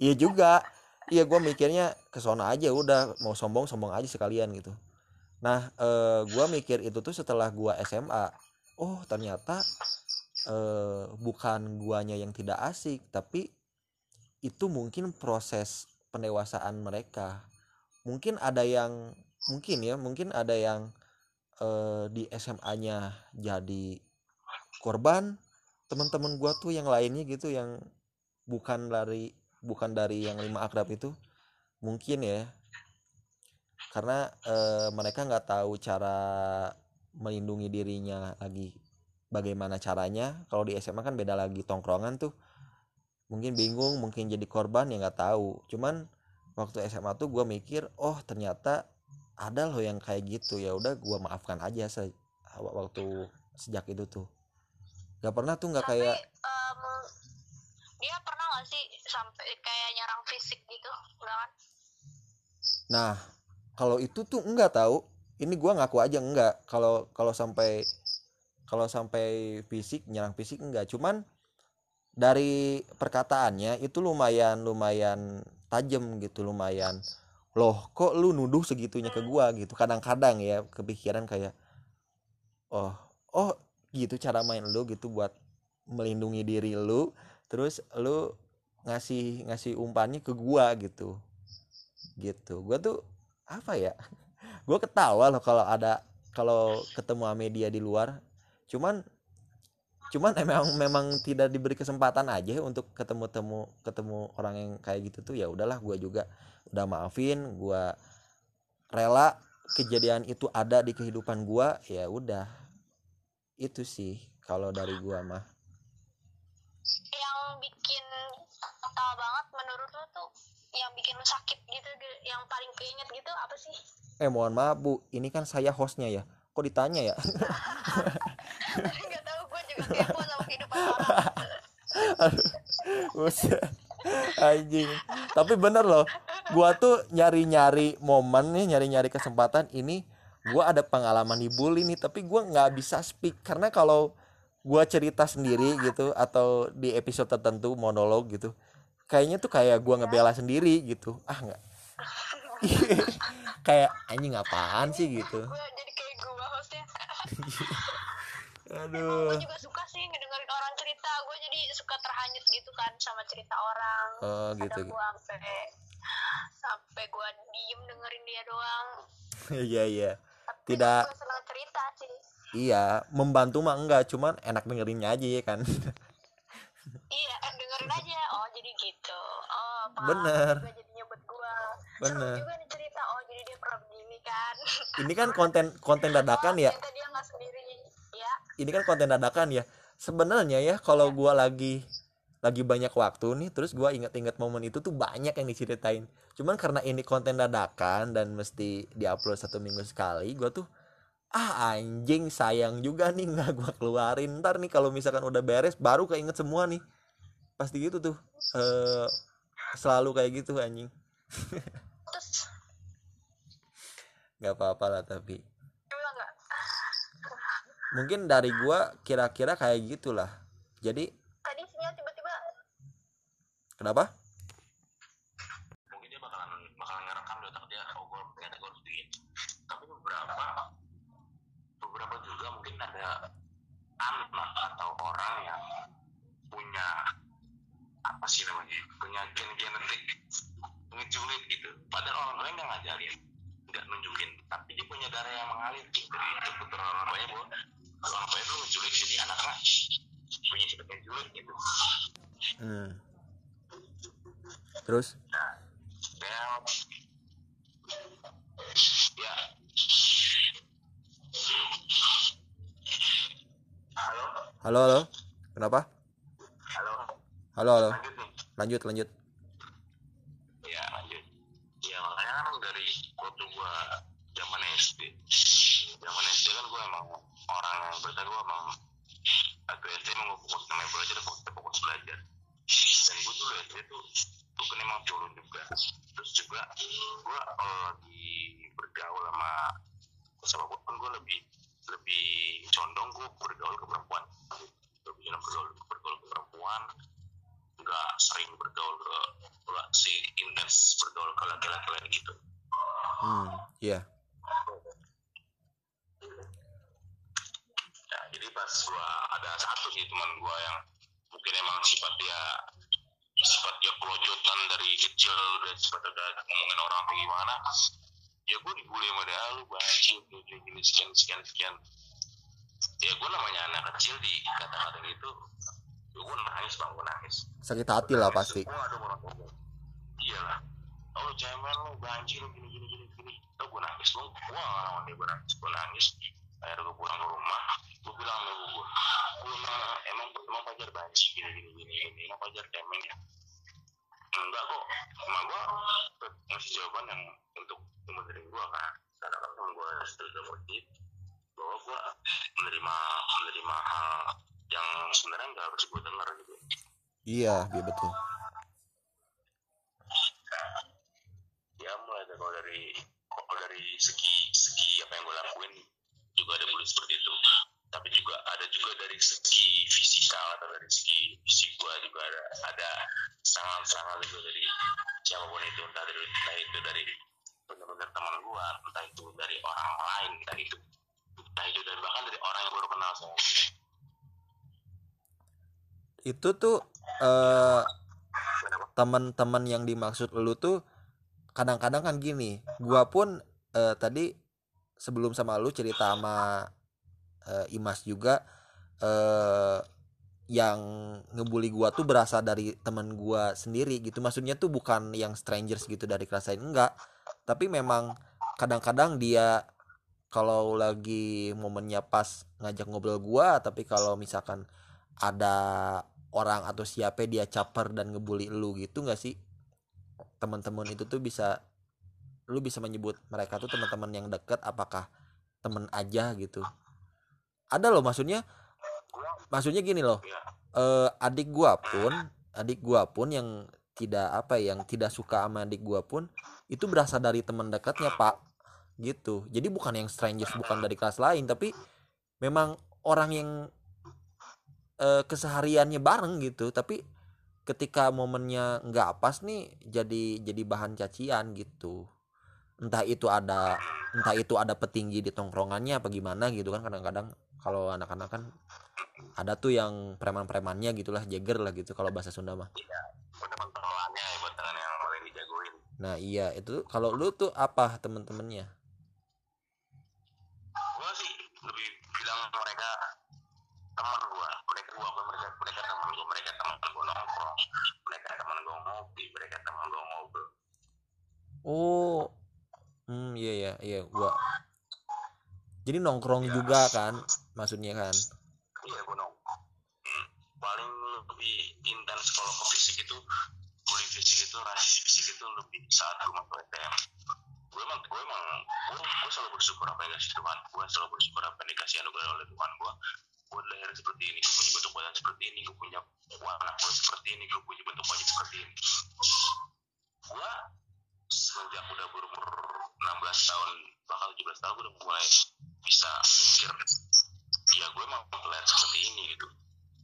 Iya juga. Iya gua mikirnya ke sono aja udah mau sombong sombong aja sekalian gitu nah eh, gua mikir itu tuh setelah gua SMA oh ternyata eh, bukan guanya yang tidak asik tapi itu mungkin proses pendewasaan mereka. Mungkin ada yang mungkin ya mungkin ada yang eh, di SMA-nya jadi korban teman-teman gua tuh yang lainnya gitu yang bukan dari bukan dari yang lima akrab itu. Mungkin ya karena eh, mereka nggak tahu cara melindungi dirinya lagi bagaimana caranya. Kalau di SMA kan beda lagi tongkrongan tuh. Mungkin bingung mungkin jadi korban ya nggak tahu. Cuman waktu SMA tuh gue mikir oh ternyata ada loh yang kayak gitu. Ya udah gue maafkan aja se waktu sejak itu tuh. Nggak pernah tuh nggak kayak em, dia pernah nggak sih sampai kayak nyerang fisik gitu? Enggak kan? Nah, kalau itu tuh enggak tahu. Ini gua ngaku aja enggak. Kalau kalau sampai kalau sampai fisik nyerang fisik enggak. Cuman dari perkataannya itu lumayan lumayan tajam gitu, lumayan. Loh, kok lu nuduh segitunya ke gua gitu. Kadang-kadang ya kepikiran kayak oh, oh gitu cara main lu gitu buat melindungi diri lu. Terus lu ngasih ngasih umpannya ke gua gitu gitu gue tuh apa ya? Gue ketawa loh kalau ada kalau ketemu sama dia di luar. Cuman cuman emang memang tidak diberi kesempatan aja untuk ketemu temu ketemu orang yang kayak gitu tuh ya udahlah gue juga udah maafin gue rela kejadian itu ada di kehidupan gue ya udah. Itu sih kalau dari gue mah. Yang bikin fatal banget menurut lu tuh yang bikin lu sakit gitu yang paling keinget gitu apa sih? Eh mohon maaf bu. Ini kan saya hostnya ya. Kok ditanya ya? Nggak tahu gue juga kepo sama kehidupan orang. Anjing. Tapi bener loh gua tuh nyari-nyari momen nih nyari-nyari kesempatan. Ini gua ada pengalaman dibully nih tapi gua nggak bisa speak. Karena kalau gua cerita sendiri gitu atau di episode tertentu monolog gitu kayaknya tuh kayak gua ngebela sendiri gitu. Ah nggak. Kayak anjing apaan sih? Gitu. gue jadi kayak gue hostnya aduh. gue juga suka sih ngedengerin orang cerita. Gue jadi suka terhanyut gitu kan sama cerita orang. Oh gitu. kadang gue sampai sampai gue diem dengerin dia doang. Iya iya. Tidak- gue senang cerita sih. Iya membantu mah enggak. Cuman enak dengerinnya aja ya kan iya eh, dengerin aja. Oh jadi gitu. Oh Bener. juga jadi nyebut gue Bener. seru juga nih cerita. Oh jadi dia pernah begini kan. Ini kan konten konten dadakan oh, ya. dia nggak sendiri. Ya ini kan konten dadakan ya. Sebenarnya ya kalau gua lagi lagi banyak waktu nih terus gua inget-inget momen itu tuh banyak yang diceritain. Cuman karena ini konten dadakan dan mesti diupload satu minggu sekali gua tuh ah anjing sayang juga nih nggak gua keluarin. Ntar nih kalau misalkan udah beres baru keinget semua nih pasti gitu tuh eh selalu kayak gitu anjing. Nggak apa-apa lah tapi. Mungkin dari gua kira-kira kayak gitulah. Jadi tadi sinyal tiba-tiba. Kenapa mungkin dia bakalan bakalan ngerekam di otak dia oh gue ternyata gue harus bikin tapi beberapa beberapa juga mungkin ada anak atau orang yang punya apa sih namanya punya gen genetik ngejulit gitu. Padahal orang lain yang ngajarin nggak nunjukin. Tapi dia punya darah yang mengalir gitu. Dari keputusan orang tuanya bahwa orang tuanya dulu ngejulit jadi anaknya punya sifat ngejulit gitu. Hmm. terus? Ya ya. Halo? Halo halo. Kenapa halo halo. Halo lanjut. Nih lanjut. Lanjut dari waktu gua zaman SD zaman SD kan gua emang orang yang berarti gua emang waktu SD emang gua fokus namanya belajar fokus fokus belajar. Dan gua dulu SD tuh tuh kan emang culun juga. Terus juga gua kalau lagi bergaul sama sama gua kan gua lebih lebih condong gua bergaul ke perempuan. Lebih condong bergaul bergaul ke perempuan nggak sering bergaul ke nggak si intens bergaul ke laki-laki lain gitu. Hmm iya. Ya jadi pas gua ada satu sih teman gua yang mungkin emang sifat dia sifat dia pelojotan dari kecil dan sifat dia ngomongin orang kayak gimana ya gua dibully sama dia lu bacil gini sekian sekian sekian. Ya gua namanya anak kecil di kata-kata gitu gua nangis bang gua nangis sakit hati lah pasti Wah, ada orang ngomong. Iya lah. Oh, cemen lu banjir gini gini gini gini. Tuh gue nangis lu. Wah, nih gue nangis, gue nangis. Akhirnya gue pulang ke rumah. Gue bilang sama gue, gue emang emang emang pajar banjir gini gini gini gini. Emang pajar cemen ya. Enggak kok. Emang gue ngasih jawaban yang untuk menerin gue kan. Karena kan gue sudah motif bahwa gue menerima menerima hal yang sebenarnya nggak harus gue dengar gitu. iya iya betul ya mulai dari kalau dari kalau dari segi segi apa yang gue lakuin juga ada bully seperti itu tapi juga ada juga dari segi fisikal atau dari segi fisik gue juga ada ada serangan-serangan juga dari siapa pun itu entah dari entah itu dari benar-benar teman gue entah itu dari orang lain entah itu entah itu dan bahkan dari orang yang baru kenal sama. Itu tuh eh teman-teman yang dimaksud lu tuh kadang-kadang kan gini gua pun eh, tadi sebelum sama lu cerita sama eh, Imas juga eh yang ngebully gua tuh berasal dari teman gua sendiri gitu. Maksudnya tuh bukan yang strangers gitu dari kelas lain enggak. Tapi memang kadang-kadang dia kalau lagi momennya pas ngajak ngobrol gua tapi kalau misalkan ada orang atau siapa dia caper dan ngebully lu gitu nggak sih? Teman-teman itu tuh bisa lu bisa menyebut mereka tuh teman-teman yang dekat apakah temen aja gitu? Ada loh maksudnya maksudnya gini loh Iya. eh, adik gua pun adik gua pun yang tidak apa ya, yang tidak suka sama adik gua pun itu berasal dari teman dekatnya pak gitu. Jadi bukan yang strangers bukan dari kelas lain tapi memang orang yang eh, kesehariannya bareng gitu. Tapi ketika momennya nggak pas nih jadi jadi bahan cacian gitu. Entah itu ada entah itu ada petinggi di tongkrongannya apa gimana gitu kan. Kadang-kadang kalau anak-anak kan ada tuh yang preman-premannya gitulah jeger lah gitu kalau bahasa Sunda mah. Yang paling dijagoin. Nah iya itu kalau lu tuh apa temen-temennya? Gua sih lebih bilang mereka teman gua mereka gua apa mereka mereka teman gua mereka teman gua nongkrong mereka teman gua ngopi mereka teman gua ngobrol. Oh. Hmm iya iya iya gua. Jadi nongkrong Iya. juga kan maksudnya kan? Iya gua nongkrong hmm. paling lebih intens kalau ke fisik itu bullying fisik itu rasis fisik itu lebih saat gua masuk STM gue emang gue emang gue, gue selalu bersyukur apa yang dikasih Tuhan. Gue selalu bersyukur apa yang dikasih anugerah oleh Tuhan gue gue lahir seperti ini gue punya bentuk badan seperti ini gue punya warna kulit seperti ini gue punya bentuk wajah seperti ini. Gue semenjak udah berumur 16 tahun bahkan 17 tahun gue udah mulai bisa mikir ya gue emang lahir seperti ini gitu.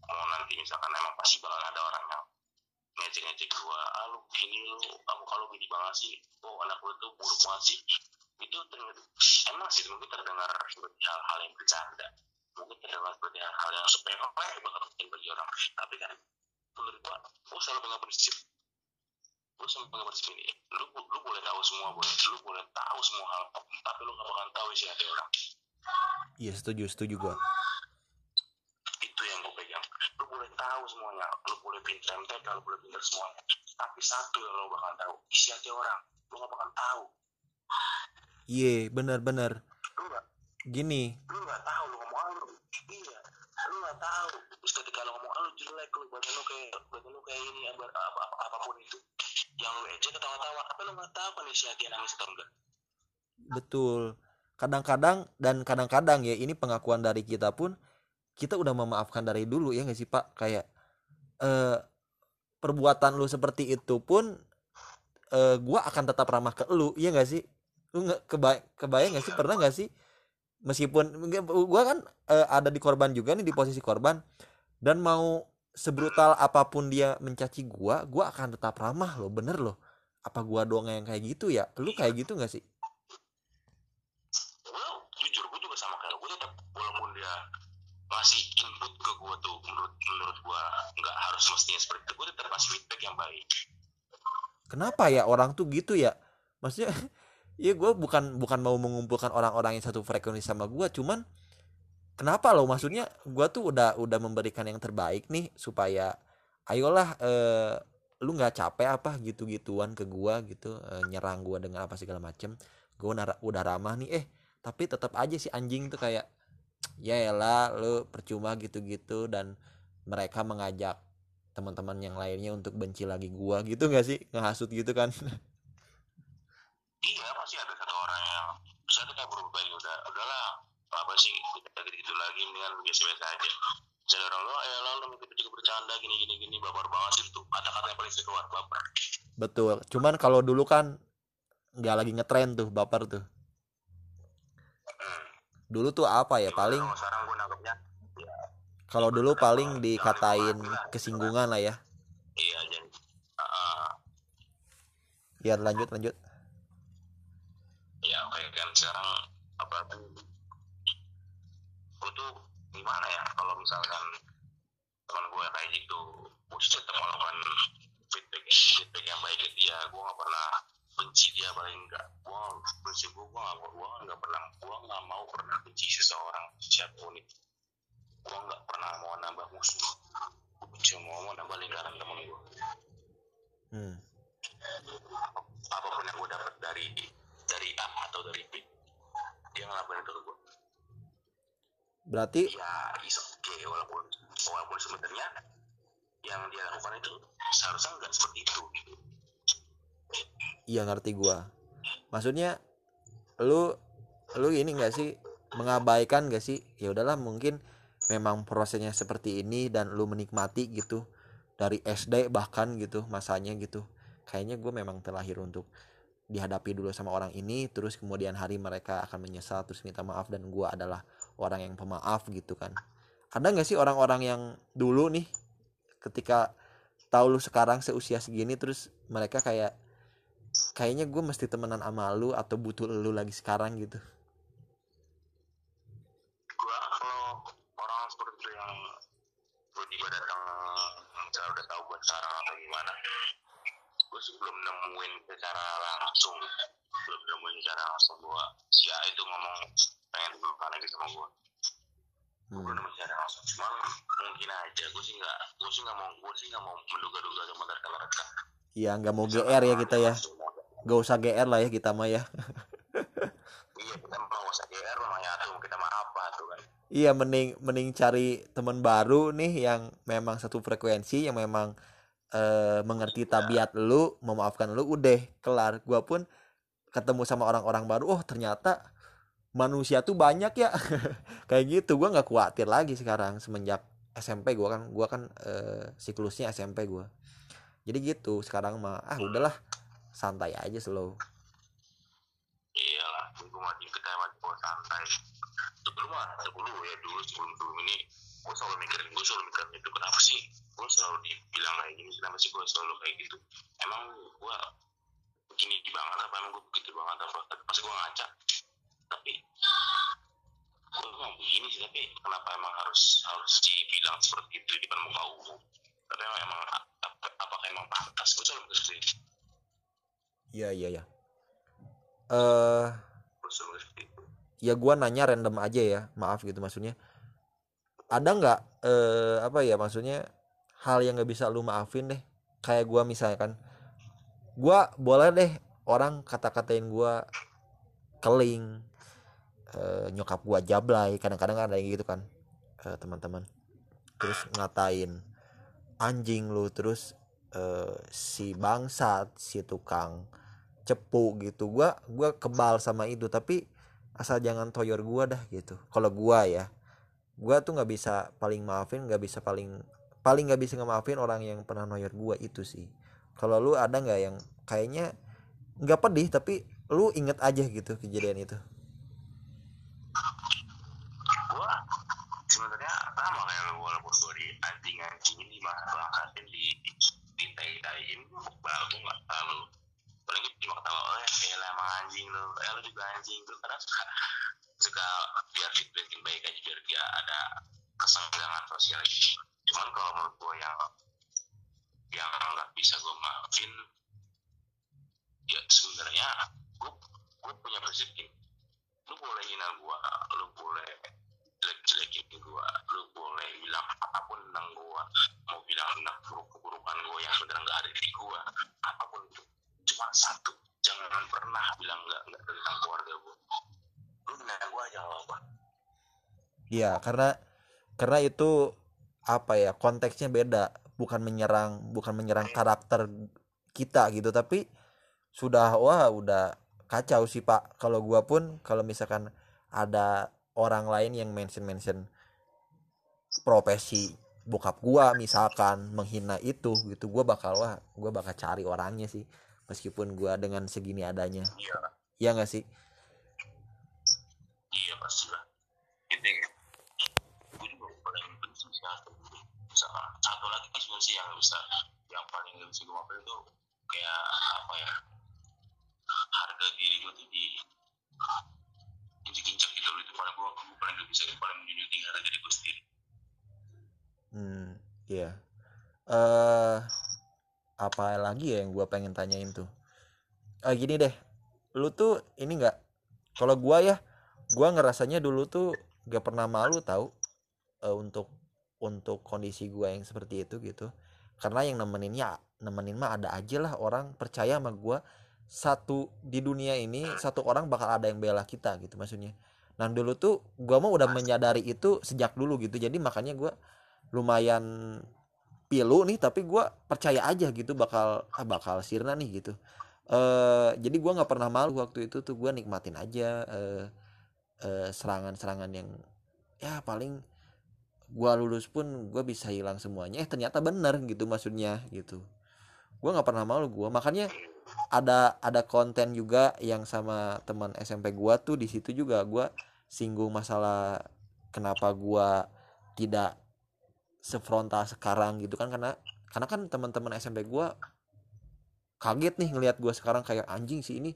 Mau nanti misalkan emang pasti bakal ada orang yang ngecek-ngecek gue ah lu gini lu kamu kalau gini banget sih oh anak lu tuh buruk banget sih. Itu terdengar emang sih mungkin terdengar seperti hal-hal yang bercanda mungkin terdengar seperti hal-hal yang sepele bakal penting bagi orang. Tapi kan menurut gua gua selalu pegang prinsip gua selalu pegang prinsip ini lu lu boleh tahu semua boleh lu boleh tahu semua hal tapi lu gak bakalan tahu isi hati orang. Iya setuju setuju gua. Itu yang gue pegang. Lu boleh tahu semuanya lu boleh pinter MTK lu boleh pinter semuanya. Tapi satu yang lu bakal tahu isi hati orang. Lu gak bakal tahu. Iya bener-bener lu gak gini. Lu gak tahu lu ngomong lu iya lu gak tahu. Terus ketika lu ngomong lu jelek lu. Badan lu kayak badan lu kayak ini apa, apa, apa- apa pun itu. Yang lu ejek ketawa-tawa. Apa lu gak tahu kan si Atia nangis atau enggak? Betul. Kadang-kadang dan kadang-kadang ya ini pengakuan dari kita pun kita udah memaafkan dari dulu ya nggak sih pak? Kayak eh perbuatan lu seperti itu pun eh gua akan tetap ramah ke lu iya nggak sih? Lu nggak kebay kebayang nggak sih? Pernah nggak sih meskipun gua kan eh, ada di korban juga nih di posisi korban. Dan mau sebrutal apa pun dia mencaci gua gua akan tetap ramah loh bener loh. Apa gua doang yang kayak gitu ya? Lu kayak gitu nggak sih? Gue jujur gue juga sama kayak gue tetap walaupun dia ngasih input ke gue tuh menurut menurut gue nggak harus mestinya seperti itu gue tetap kasih feedback yang baik. Kenapa ya orang tuh gitu ya? Maksudnya ya gue bukan bukan mau mengumpulkan orang-orang yang satu frekuensi sama gue cuman kenapa loh? Maksudnya gue tuh udah udah memberikan yang terbaik nih supaya ayolah eh, lu nggak capek apa gitu-gituan ke gua gitu eh, nyerang gua dengan apa segala macem. Gue udah, ramah nih eh tapi tetap aja si anjing tuh kayak ya elah lu percuma gitu-gitu dan mereka mengajak teman-teman yang lainnya untuk benci lagi gua. Gitu nggak sih? Ngehasut gitu kan iya pasti ada satu orang yang tuh kayak berubah ya udah udahlah. Apa sih kita gitu gitu lagi dengan biasa-biasa aja. Jadi orang lo ya lalu mikir juga bercanda gini gini gini baper banget itu kata-kata yang paling keluar baper. Betul. Cuman kalau dulu kan nggak lagi ngetren tuh baper tuh. Dulu tuh apa ya paling Kalau ya dulu paling dikatain kesinggungan lah ya. Iya jadi lanjut lanjut ya kayak kan sekarang apa gue tuh gimana ya kalau misalkan teman gue kayak gitu gue tetap melakukan feedback feedback yang baik ke dia gue nggak pernah benci dia paling enggak gue benci gue gue nggak gue nggak pernah gue nggak mau pernah benci seseorang siapa pun itu. Gue nggak pernah mau nambah musuh gue cuma mau nambah lingkaran temen gue hmm. apa pun yang gue dapat dari atau dari B dia ngelakuin itu ke gue berarti ya is okay walaupun walaupun sebenarnya yang dia lakukan itu seharusnya nggak seperti itu. Iya ngerti gua. Maksudnya lu lu ini nggak sih? Mengabaikan gak sih? Ya udahlah mungkin memang prosesnya seperti ini dan lu menikmati gitu dari SD bahkan gitu masanya gitu. Kayaknya gue memang terlahir untuk dihadapi dulu sama orang ini terus kemudian hari mereka akan menyesal terus minta maaf dan gue adalah orang yang pemaaf gitu kan. Ada nggak sih orang-orang yang dulu nih ketika tahu lu sekarang seusia segini terus mereka kayak kayaknya gue mesti temenan sama lu atau butuh lu lagi sekarang gitu? Gua kalau orang seperti yang tiba-tiba datang misalnya udah tahu gue sekarang atau gimana gue sih belum nemuin secara langsung. Belum nemuin secara langsung bahwa si A itu ngomong pengen dibuka lagi sama gue gue belum hmm. nemuin secara langsung. Cuman mungkin aja gue sih nggak gue sih nggak mau gue sih nggak mau menduga-duga sama mereka-mereka ya nggak mau GR ya kita ya. Gak usah GR lah ya kita mah ya. Iya kita mau nggak usah GR namanya tuh kita mah apa tuh kan. Iya mending mending cari teman baru nih yang memang satu frekuensi yang memang eh, mengerti tabiat lu memaafkan lu udah kelar. Gua pun ketemu sama orang-orang baru oh ternyata manusia tuh banyak ya. Kayak gitu gua nggak khawatir lagi sekarang semenjak SMP gua kan gua kan eh, siklusnya SMP gua. Jadi gitu sekarang mah ah udahlah santai aja slow. Iyalah gue mati kita gue santai. Sebelum mah sebelum ya dulu sebelum sebelum ini gue selalu mikirin gue selalu mikirin itu kenapa sih gue selalu dibilang kayak gini kenapa sih gue selalu kayak gitu? Emang gue begini banget apa emang gue begitu banget apa pasti gue ngaca? Tapi gue emang begini sih tapi kenapa emang harus harus dibilang seperti itu di depan muka umum? Tapi emang, emang ap- apakah emang pantas? Gue selalu mikir itu iya iya iya. Eh gue itu ya gua nanya random aja ya maaf gitu maksudnya ada nggak eh apa ya maksudnya hal yang nggak bisa lu maafin deh? Kayak gua misalkan gua boleh deh orang kata-katain gua keling eh, nyokap gua jablay kadang-kadang ada yang gitu kan eh, teman-teman. Terus ngatain anjing lu terus eh, si bangsat si tukang cepu gitu gua gua kebal sama itu tapi asal jangan toyor gua dah gitu. Kalau gua ya gua tuh nggak bisa paling maafin nggak bisa paling paling nggak bisa ngemaafin orang yang pernah noyor gua itu sih. Kalau lu ada nggak yang kayaknya nggak pedih tapi lu inget aja gitu kejadian itu? Gua sebenarnya sama kayak lu walaupun gua di anjing anjing ini mah bangkatin di di tai taiin baru nggak terlalu gue cuma ketawa oh ya lah emang anjing lu. Eh lu juga anjing. Lu karena suka suka biar feedbackin baik aja biar dia ada kesenggangan sosial gitu. Cuman kalau menurut gua yang yang nggak bisa gua maafin ya sebenarnya gua gua punya prinsip gini. Lu boleh hina gua lu boleh jelek-jelekin gua lu boleh bilang apa pun tentang gua mau bilang tentang buruk-burukan gua yang sebenarnya nggak ada di gua apa pun itu cuma satu. Jangan pernah bilang nggak nggak tentang keluarga gua. Lu hina gua aja apa Iya karena karena itu apa ya konteksnya beda. Bukan menyerang bukan menyerang karakter kita gitu tapi sudah wah udah kacau sih pak. Kalau gua pun kalau misalkan ada orang lain yang mention mention profesi bokap gua misalkan menghina itu gitu gua bakal wah gua bakal cari orangnya sih meskipun gua dengan segini adanya. Iya. Ya nggak sih? Iya pastilah. Ini gue juga paling benci sih satu sama satu lagi sebenarnya sih yang bisa yang paling gak bisa gue maafin itu kayak apa ya? Harga diri gue tuh di injek-injek gitu loh. Itu paling gue gue paling gak bisa gue paling menjunjung tinggi harga diri gue sendiri. Hmm, iya. Eh, apa lagi ya yang gua pengen tanyain tuh? Ah, gini deh, lu tuh ini nggak? Kalau gua ya, gua ngerasanya dulu tuh gak pernah malu tahu eh, untuk untuk kondisi gua yang seperti itu gitu. Karena yang nemenin ya, nemenin mah ada aja lah orang percaya sama gua satu di dunia ini satu orang bakal ada yang bela kita gitu maksudnya. Nah dulu tuh gua mah udah menyadari itu sejak dulu gitu. Jadi makanya gua lumayan pilu nih tapi gua percaya aja gitu bakal ah, bakal sirna nih gitu. Eh jadi gua nggak pernah malu waktu itu tuh gua nikmatin aja eh eh, serangan-serangan yang ya paling gua lulus pun gua bisa hilang semuanya. Eh ternyata bener gitu maksudnya gitu. Gua nggak pernah malu gua. Makanya ada ada konten juga yang sama teman SMP gua tuh di situ juga gua singgung masalah kenapa gua tidak sefrontal sekarang gitu kan karena karena kan teman-teman SMP gua kaget nih ngelihat gua sekarang kayak anjing sih ini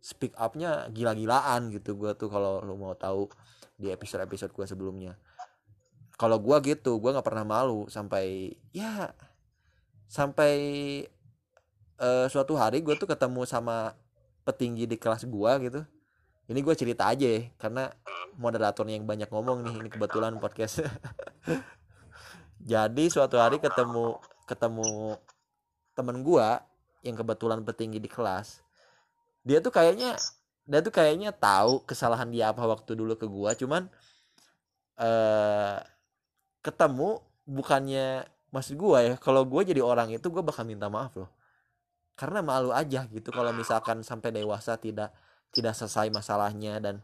speak upnya gila-gilaan gitu gua tuh kalau lu mau tahu di episode-episode gua sebelumnya. Kalau gua gitu gua nggak pernah malu sampai ya sampai eh, suatu hari gue tuh ketemu sama petinggi di kelas gua gitu. Ini gue cerita aja ya karena moderatornya yang banyak ngomong nih ini kebetulan podcast jadi suatu hari ketemu ketemu temen gua yang kebetulan petinggi di kelas dia tuh kayaknya dia tuh kayaknya tahu kesalahan dia apa waktu dulu ke gua. Cuman eh ketemu bukannya maksud gua ya kalau gua jadi orang itu gua bakal minta maaf loh. Karena malu aja gitu kalau misalkan sampai dewasa tidak tidak selesai masalahnya dan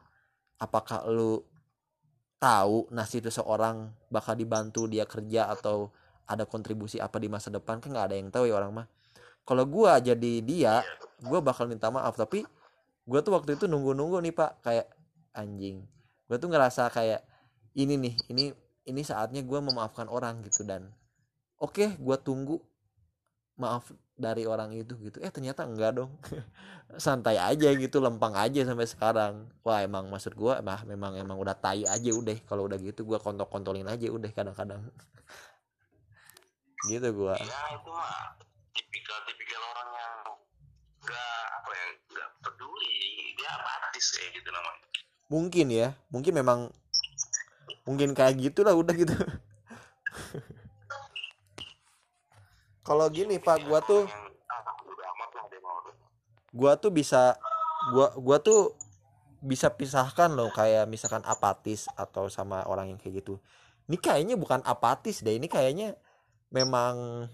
apakah lu tahu nasib seseorang bakal dibantu dia kerja atau ada kontribusi apa di masa depan kan nggak ada yang tahu ya orang mah. Kalau gua jadi dia gua bakal minta maaf tapi gua tuh waktu itu nunggu-nunggu nih pak. Kayak anjing gua tuh ngerasa kayak ini nih ini ini saatnya gua memaafkan orang gitu. Dan oke gua tunggu maaf dari orang itu gitu. Eh ternyata enggak dong. Santai aja gitu lempang aja sampai sekarang. Wah emang maksud gua mah memang emang udah tai aja udah. Kalau udah gitu gua kontok kontolin aja udah kadang-kadang. Gitu gua. Ya itu mah tipikal tipikal orang yang nggak apa ya nggak peduli. Dia apatis kayak gitu namanya. Mungkin ya mungkin memang mungkin kayak gitulah udah gitu kalau gini pak gua tuh ah, mau gua tuh bisa gua gua tuh bisa pisahkan loh kayak misalkan apatis atau sama orang yang kayak gitu. Ini kayaknya bukan apatis deh ini kayaknya memang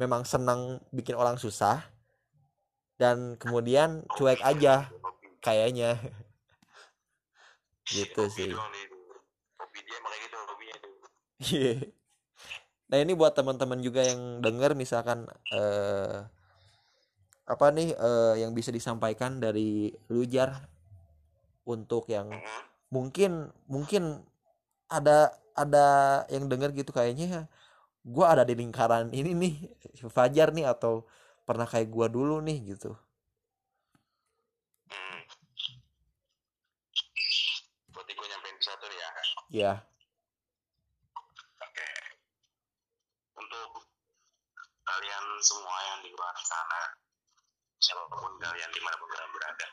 memang senang bikin orang susah dan kemudian cuek aja kayaknya. Gitu sih. gitu. Iya. Nah ini buat teman-teman juga yang dengar misalkan eh apa nih eh, yang bisa disampaikan dari Lujar untuk yang mungkin mungkin ada ada yang dengar gitu kayaknya gua ada di lingkaran ini nih Fajar nih atau pernah kayak gua dulu nih gitu. Berarti gue nyampein satu nih ya. Ya, Oke. Untuk kalian semua yang di luar sana, siapa pun kalian di mana pun kalian berada,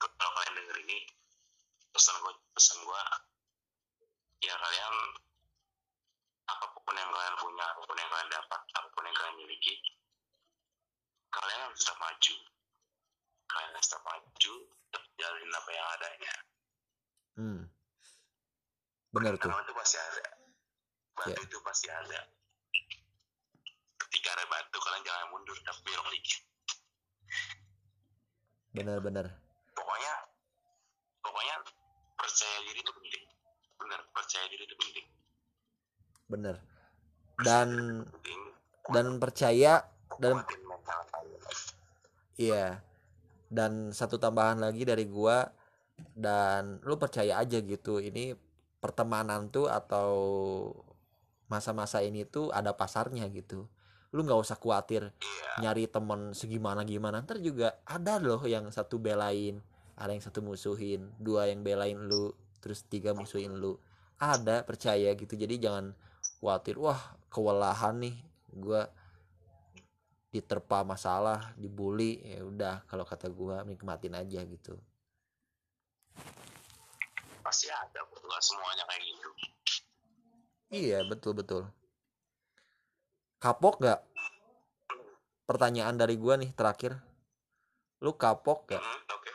kalau kalian denger ini, pesan gue, pesan gue, ya kalian apa pun yang kalian punya, apa pun yang kalian dapat, apa pun yang kalian miliki, kalian harus tetap maju. Kalian harus tetap maju, tetap jalin apa yang adanya. hmm. Bener tuh. Itu pasti ada. Batu Ya. itu pasti ada. Ada batu, kalian jangan mundur, tapi belok dikit. Bener-bener. Pokoknya, pokoknya percaya diri itu penting. Benar, percaya diri itu penting. Bener. Dan Penting. dan percaya dan. Iya. Dan satu tambahan lagi dari gua dan lu percaya aja gitu. Ini pertemanan tuh atau masa-masa ini tuh ada pasarnya gitu. Lu nggak usah khawatir Iya, nyari temen segimana gimana. Ntar juga ada loh yang satu belain, ada yang satu musuhin, dua yang belain lu, terus tiga musuhin lu. Ada percaya gitu. Jadi jangan khawatir. Wah kewalahan nih. Gua diterpa masalah, dibully, ya udah kalau kata gua nikmatin aja gitu. pasti ada. Nggak semuanya kayak gitu. Iya, betul betul. Kapok gak? Pertanyaan dari gua nih terakhir. Lu kapok gak Hmm, Oke.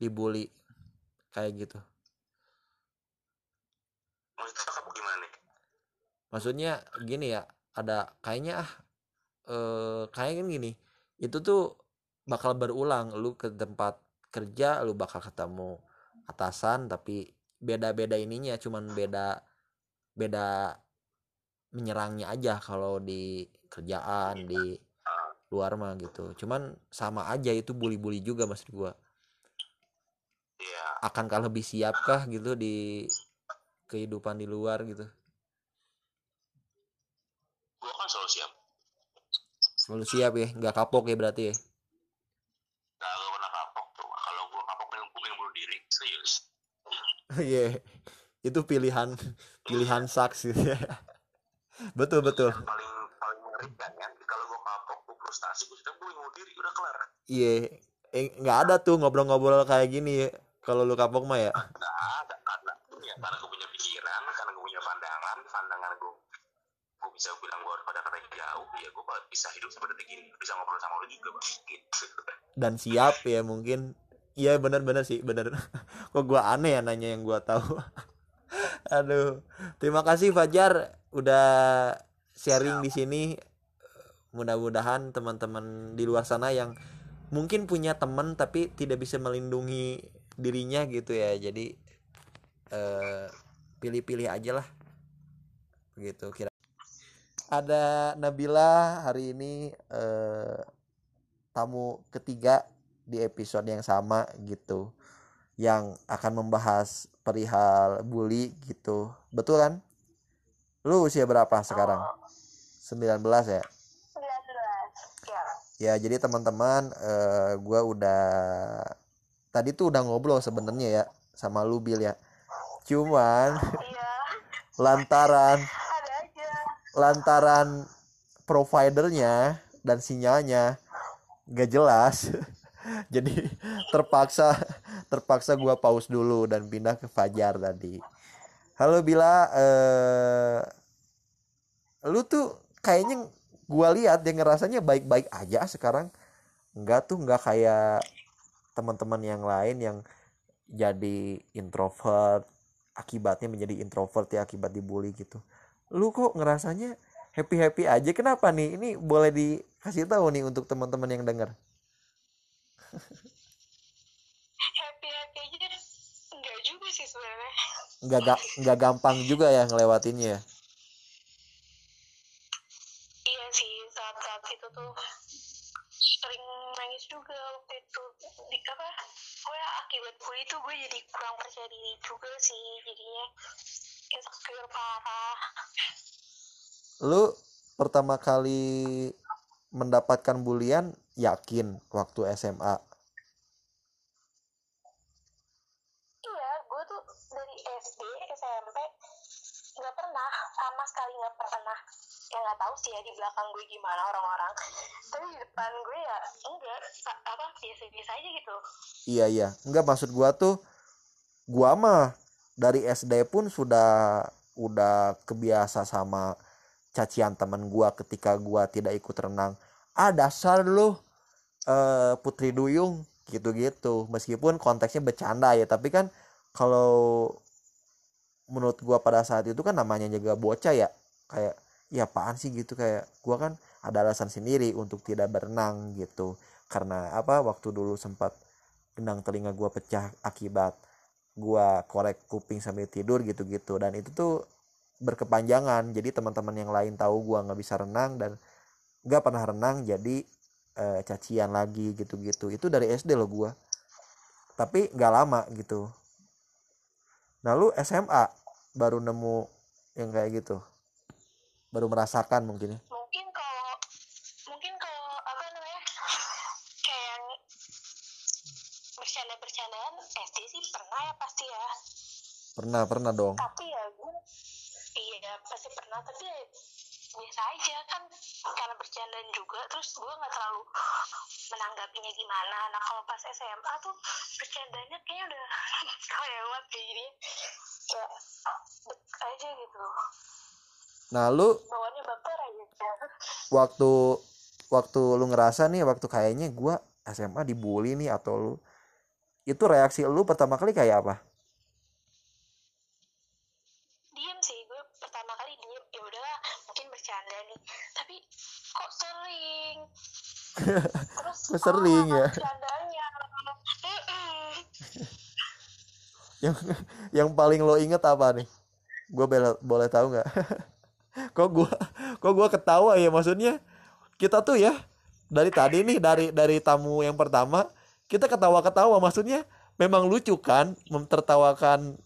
dibully kayak gitu? Maksudnya kamu gimana nih? Maksudnya gini ya, ada kayaknya ah eh kayaknya kan gini. Itu tuh bakal berulang lu ke tempat kerja lu bakal ketemu atasan tapi beda-beda ininya cuman beda beda menyerangnya aja kalau di kerjaan di luar mah gitu cuman sama aja itu bully-bully juga maksud gua Iya, akankah lebih siapkah gitu di kehidupan di luar gitu gue kan selalu siap. selalu siap ya nggak kapok ya berarti ya Gak gue pernah kapok tuh. Kalau gue kapok, gue pengen bunuh diri. Serius. Iya, itu pilihan pilihan saks gitu ya. Betul betul. Yang paling paling mengerikan ya, kalau gue kapok, gue frustasi, gue sudah gue bunuh diri, udah kelar. Iya, eh, nggak ada tuh ngobrol-ngobrol kayak gini. Kalau lu kapok mah ya. Gak ada karena ya, karena gue punya pikiran, karena gue punya pandangan, pandangan gue gue bisa bilang gue pada kata jauh, ya gue bisa hidup detik ini, bisa ngobrol sama lu juga bang, gitu. Dan siap ya mungkin. Iya benar-benar sih, benar. Kok gua aneh ya nanya yang gua tahu. Aduh. Terima kasih Fajar udah sharing di sini. Mudah-mudahan teman-teman di luar sana yang mungkin punya teman tapi tidak bisa melindungi dirinya gitu ya. Jadi eh, pilih-pilih aja lah. Begitu kira. Ada Nabila hari ini eh, tamu ketiga di episode yang sama gitu yang akan membahas perihal bully gitu betul kan lu usia berapa sekarang? 19 ya? 19 ya ya jadi teman-teman eh, gua udah tadi tuh udah ngobrol sebenarnya ya sama lu Bil ya. Cuman iya. lantaran lantaran providernya dan sinyalnya gak jelas jadi terpaksa terpaksa gua pause dulu dan pindah ke Fajar tadi halo Bila. Eh lu tuh kayaknya gua lihat dia ngerasanya baik-baik aja sekarang. Enggak tuh enggak kayak teman-teman yang lain yang jadi introvert akibatnya menjadi introvert ya akibat dibully gitu. Lu kok ngerasanya happy happy aja? Kenapa nih? Ini boleh dikasih tahu nih untuk teman-teman yang dengar juga sih sebenarnya. Nggak ga- nggak gampang juga ya ngelewatinnya. Ya iya sih saat-saat itu tuh sering nangis juga waktu itu. Di apa gue akibat gue itu gue jadi kurang percaya diri juga sih jadinya. Insecure parah. Lu pertama kali mendapatkan bulian yakin waktu SMA sekali nggak pernah. Ya nggak tahu sih ya di belakang gue gimana orang-orang. Tapi di depan gue ya enggak. Apa biasa-biasa aja gitu. Iya iya. Nggak maksud gua tuh gua mah dari SD pun sudah udah kebiasa sama cacian teman gua ketika gua tidak ikut renang. Ah dasar lu eh, putri duyung gitu-gitu. Meskipun konteksnya bercanda ya tapi kan kalau menurut gua pada saat itu kan namanya juga bocah ya. Kayak ya apaan sih? gitu kayak gua kan ada alasan sendiri untuk tidak berenang gitu. Karena apa? Waktu dulu sempat gendang telinga gua pecah akibat gua korek kuping sambil tidur gitu-gitu. Dan itu tuh berkepanjangan. Jadi teman-teman yang lain tahu gua nggak bisa renang dan nggak pernah renang jadi eh, cacian lagi gitu-gitu. Itu dari SD loh gua. Tapi nggak lama gitu nah lu SMA baru nemu yang kayak gitu? Baru merasakan mungkin ya? Mungkin kalau mungkin kalau apa namanya kayak yang bercanda-bercandaan SD sih pernah ya pasti ya. Pernah pernah dong. Tapi ya gue iya pasti pernah tapi ya biasa aja kan karena bercandaan juga terus gue nggak terlalu menanggapinya gimana. Nah kalau pas SMA tuh kelewat kayak jadi kayak aja gitu. Nah lu bawaannya baper aja. waktu waktu lu ngerasa nih waktu kayaknya gua SMA dibully nih atau lu itu reaksi lu pertama kali kayak apa? Diem sih gue pertama kali diem. Ya udahlah mungkin bercanda nih. Tapi kok sering? Terus Kok sering oh, ya? bercandanya Mm-mm. Yang yang paling lo inget apa nih? Gua boleh boleh tahu nggak? Kok gua kok gua ketawa ya? Maksudnya kita tuh ya dari tadi nih dari dari tamu yang pertama kita ketawa-ketawa. Maksudnya memang lucu kan memtertawakan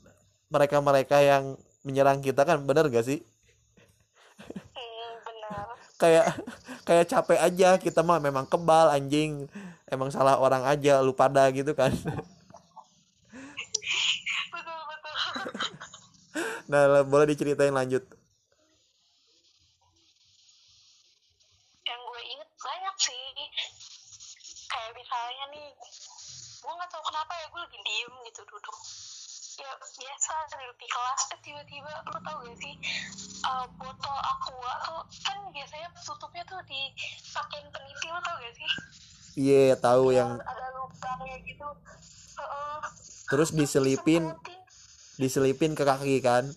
mereka-mereka yang menyerang kita kan? Bener gak sih? Hmm, benar kayak kayak capek aja. Kita mah memang kebal anjing. Emang salah orang aja lu pada gitu kan betul betul nah boleh diceritain lanjut. Yang gue inget banyak sih. Kayak misalnya nih gue nggak tahu kenapa ya gue lagi diem gitu duduk. Ya biasa di kelas eh tiba-tiba lu tau gak sih eh, botol aqua tuh kan biasanya tutupnya tuh dipakein peniti lu tau gak sih? Iya tahu Biar yang ada lubangnya gitu. Heeh. terus diselipin. Diselipin ke kaki kan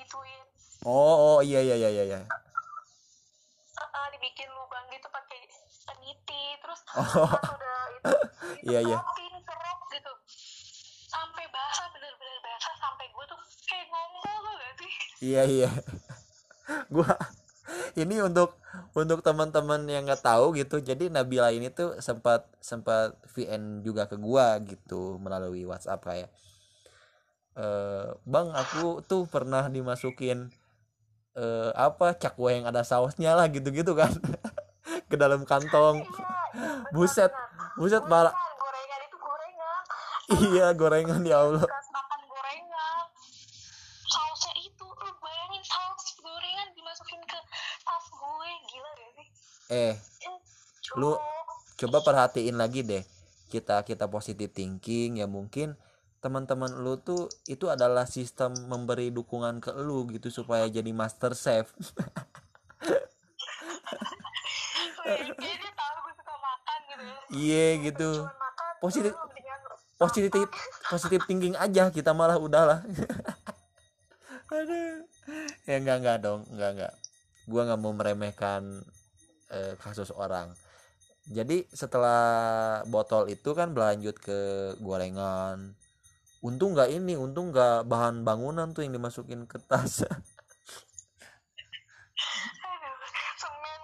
itu oh, oh iya iya iya iya iya. uh, dibikin lubang gitu pakai peniti terus Oh. udah itu Iya, iya. disemprotin serok gitu sampai basah bener-bener basah sampai gue tuh kayak ngompol tuh gak sih iya iya gua ini untuk untuk teman-teman yang nggak tahu gitu jadi Nabila ini tuh sempat sempat VN juga ke gua gitu melalui WhatsApp kayak eh bang aku tuh pernah dimasukin eh apa cakwe yang ada sausnya lah gitu-gitu kan. Ke dalam kantong. Iya iya bener, Buset, buset, malah- iya gorengan ya Allah Lu- coba perhatiin lagi deh kita kita positive thinking ya mungkin teman-teman lu tuh itu adalah sistem memberi dukungan ke lu gitu supaya jadi master chef. Gitu ya. Iya gitu. Positif- positif positif thinking aja kita malah udahlah aduh. Ya enggak enggak dong enggak enggak gua nggak mau meremehkan eh, kasus orang jadi setelah botol itu kan berlanjut ke gorengan. Untung nggak ini untung nggak bahan bangunan tuh yang dimasukin ke tas.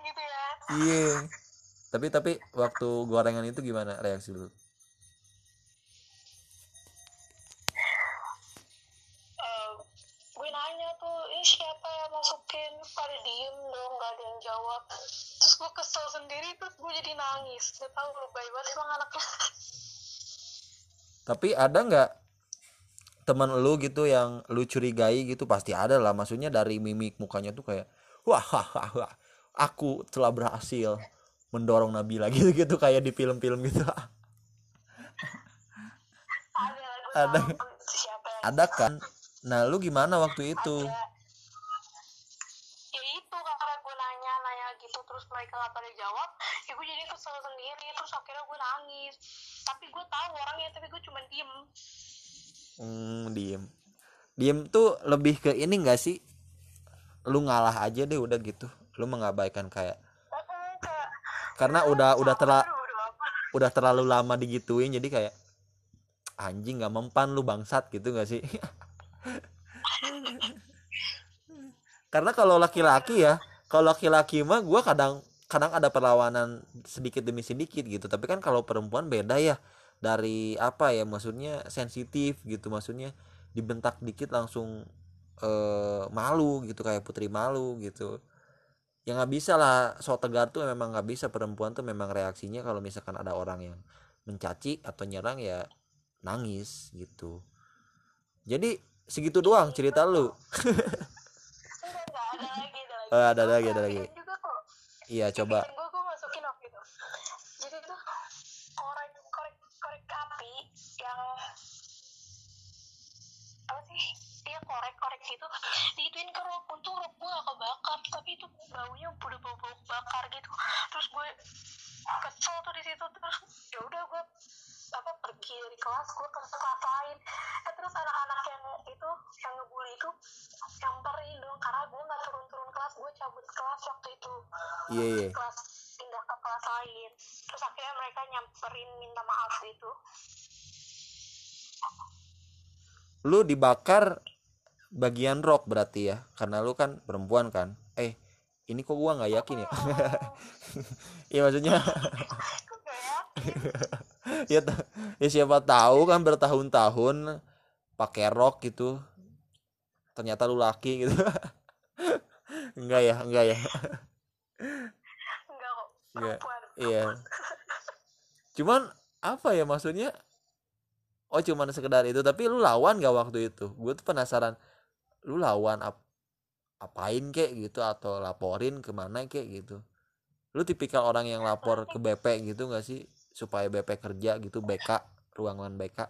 Gitu ya. Iya. Tapi tapi waktu gorengan itu gimana reaksi lu tapi ada nggak teman lu gitu yang lu curigai gitu? Pasti ada lah maksudnya dari mimik mukanya tuh kayak wah wah, wah, wah, aku telah berhasil mendorong Nabila gitu gitu kayak di film-film gitu. Ada Ada. kan? nah lu gimana waktu itu? Ada ya itu karena gue nanya nanya gitu terus mereka gak pada jawab ya gue jadi kesel sendiri terus akhirnya gue nangis tapi gue tahu orangnya tapi gue cuma diem. Hmm, diem. Diem tuh lebih ke ini enggak sih? Lu ngalah aja deh udah gitu. Lu mengabaikan kayak karena udah udah terla, aduh, udah terlalu lama digituin jadi kayak anjing nggak mempan lu bangsat gitu gak sih? Karena kalau laki-laki ya kalau laki-laki mah gua kadang kadang ada perlawanan sedikit demi sedikit gitu. Tapi kan kalau perempuan beda ya dari apa ya maksudnya sensitif gitu maksudnya dibentak dikit langsung eh, malu gitu kayak putri malu gitu. Ya nggak bisa lah so tegar tuh memang nggak bisa. Perempuan tuh memang reaksinya kalau misalkan ada orang yang mencaci atau nyerang ya nangis gitu. Jadi segitu doang cerita lu. Ada lagi ada lagi. Eh, ada lagi ada Gue lagi bikin juga kok iya coba dibakar bagian rok berarti ya. Karena lu kan perempuan kan. Eh ini kok gua nggak yakin ya? Iya maksudnya. Ya ya siapa tahu kan bertahun-tahun pakai rok gitu. Ternyata lu laki gitu. Enggak ya enggak ya. Enggak iya. Cuman apa ya maksudnya oh cuman sekedar itu. Tapi lu lawan gak waktu itu? Gue tuh penasaran lu lawan ap apain kek gitu? Atau laporin ke mana kek gitu? Lu tipikal orang yang lapor ke BP gitu gak sih? Supaya BP kerja gitu BK ruangan BK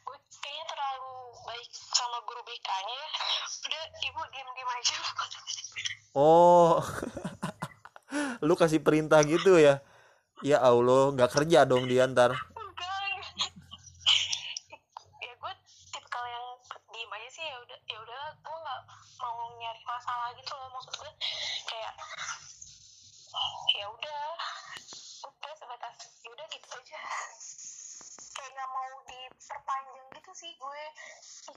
gue kayaknya terlalu baik sama guru BK nya udah ibu diem diem aja. Oh lu kasih perintah gitu ya? Ya Allah nggak kerja dong dia ntar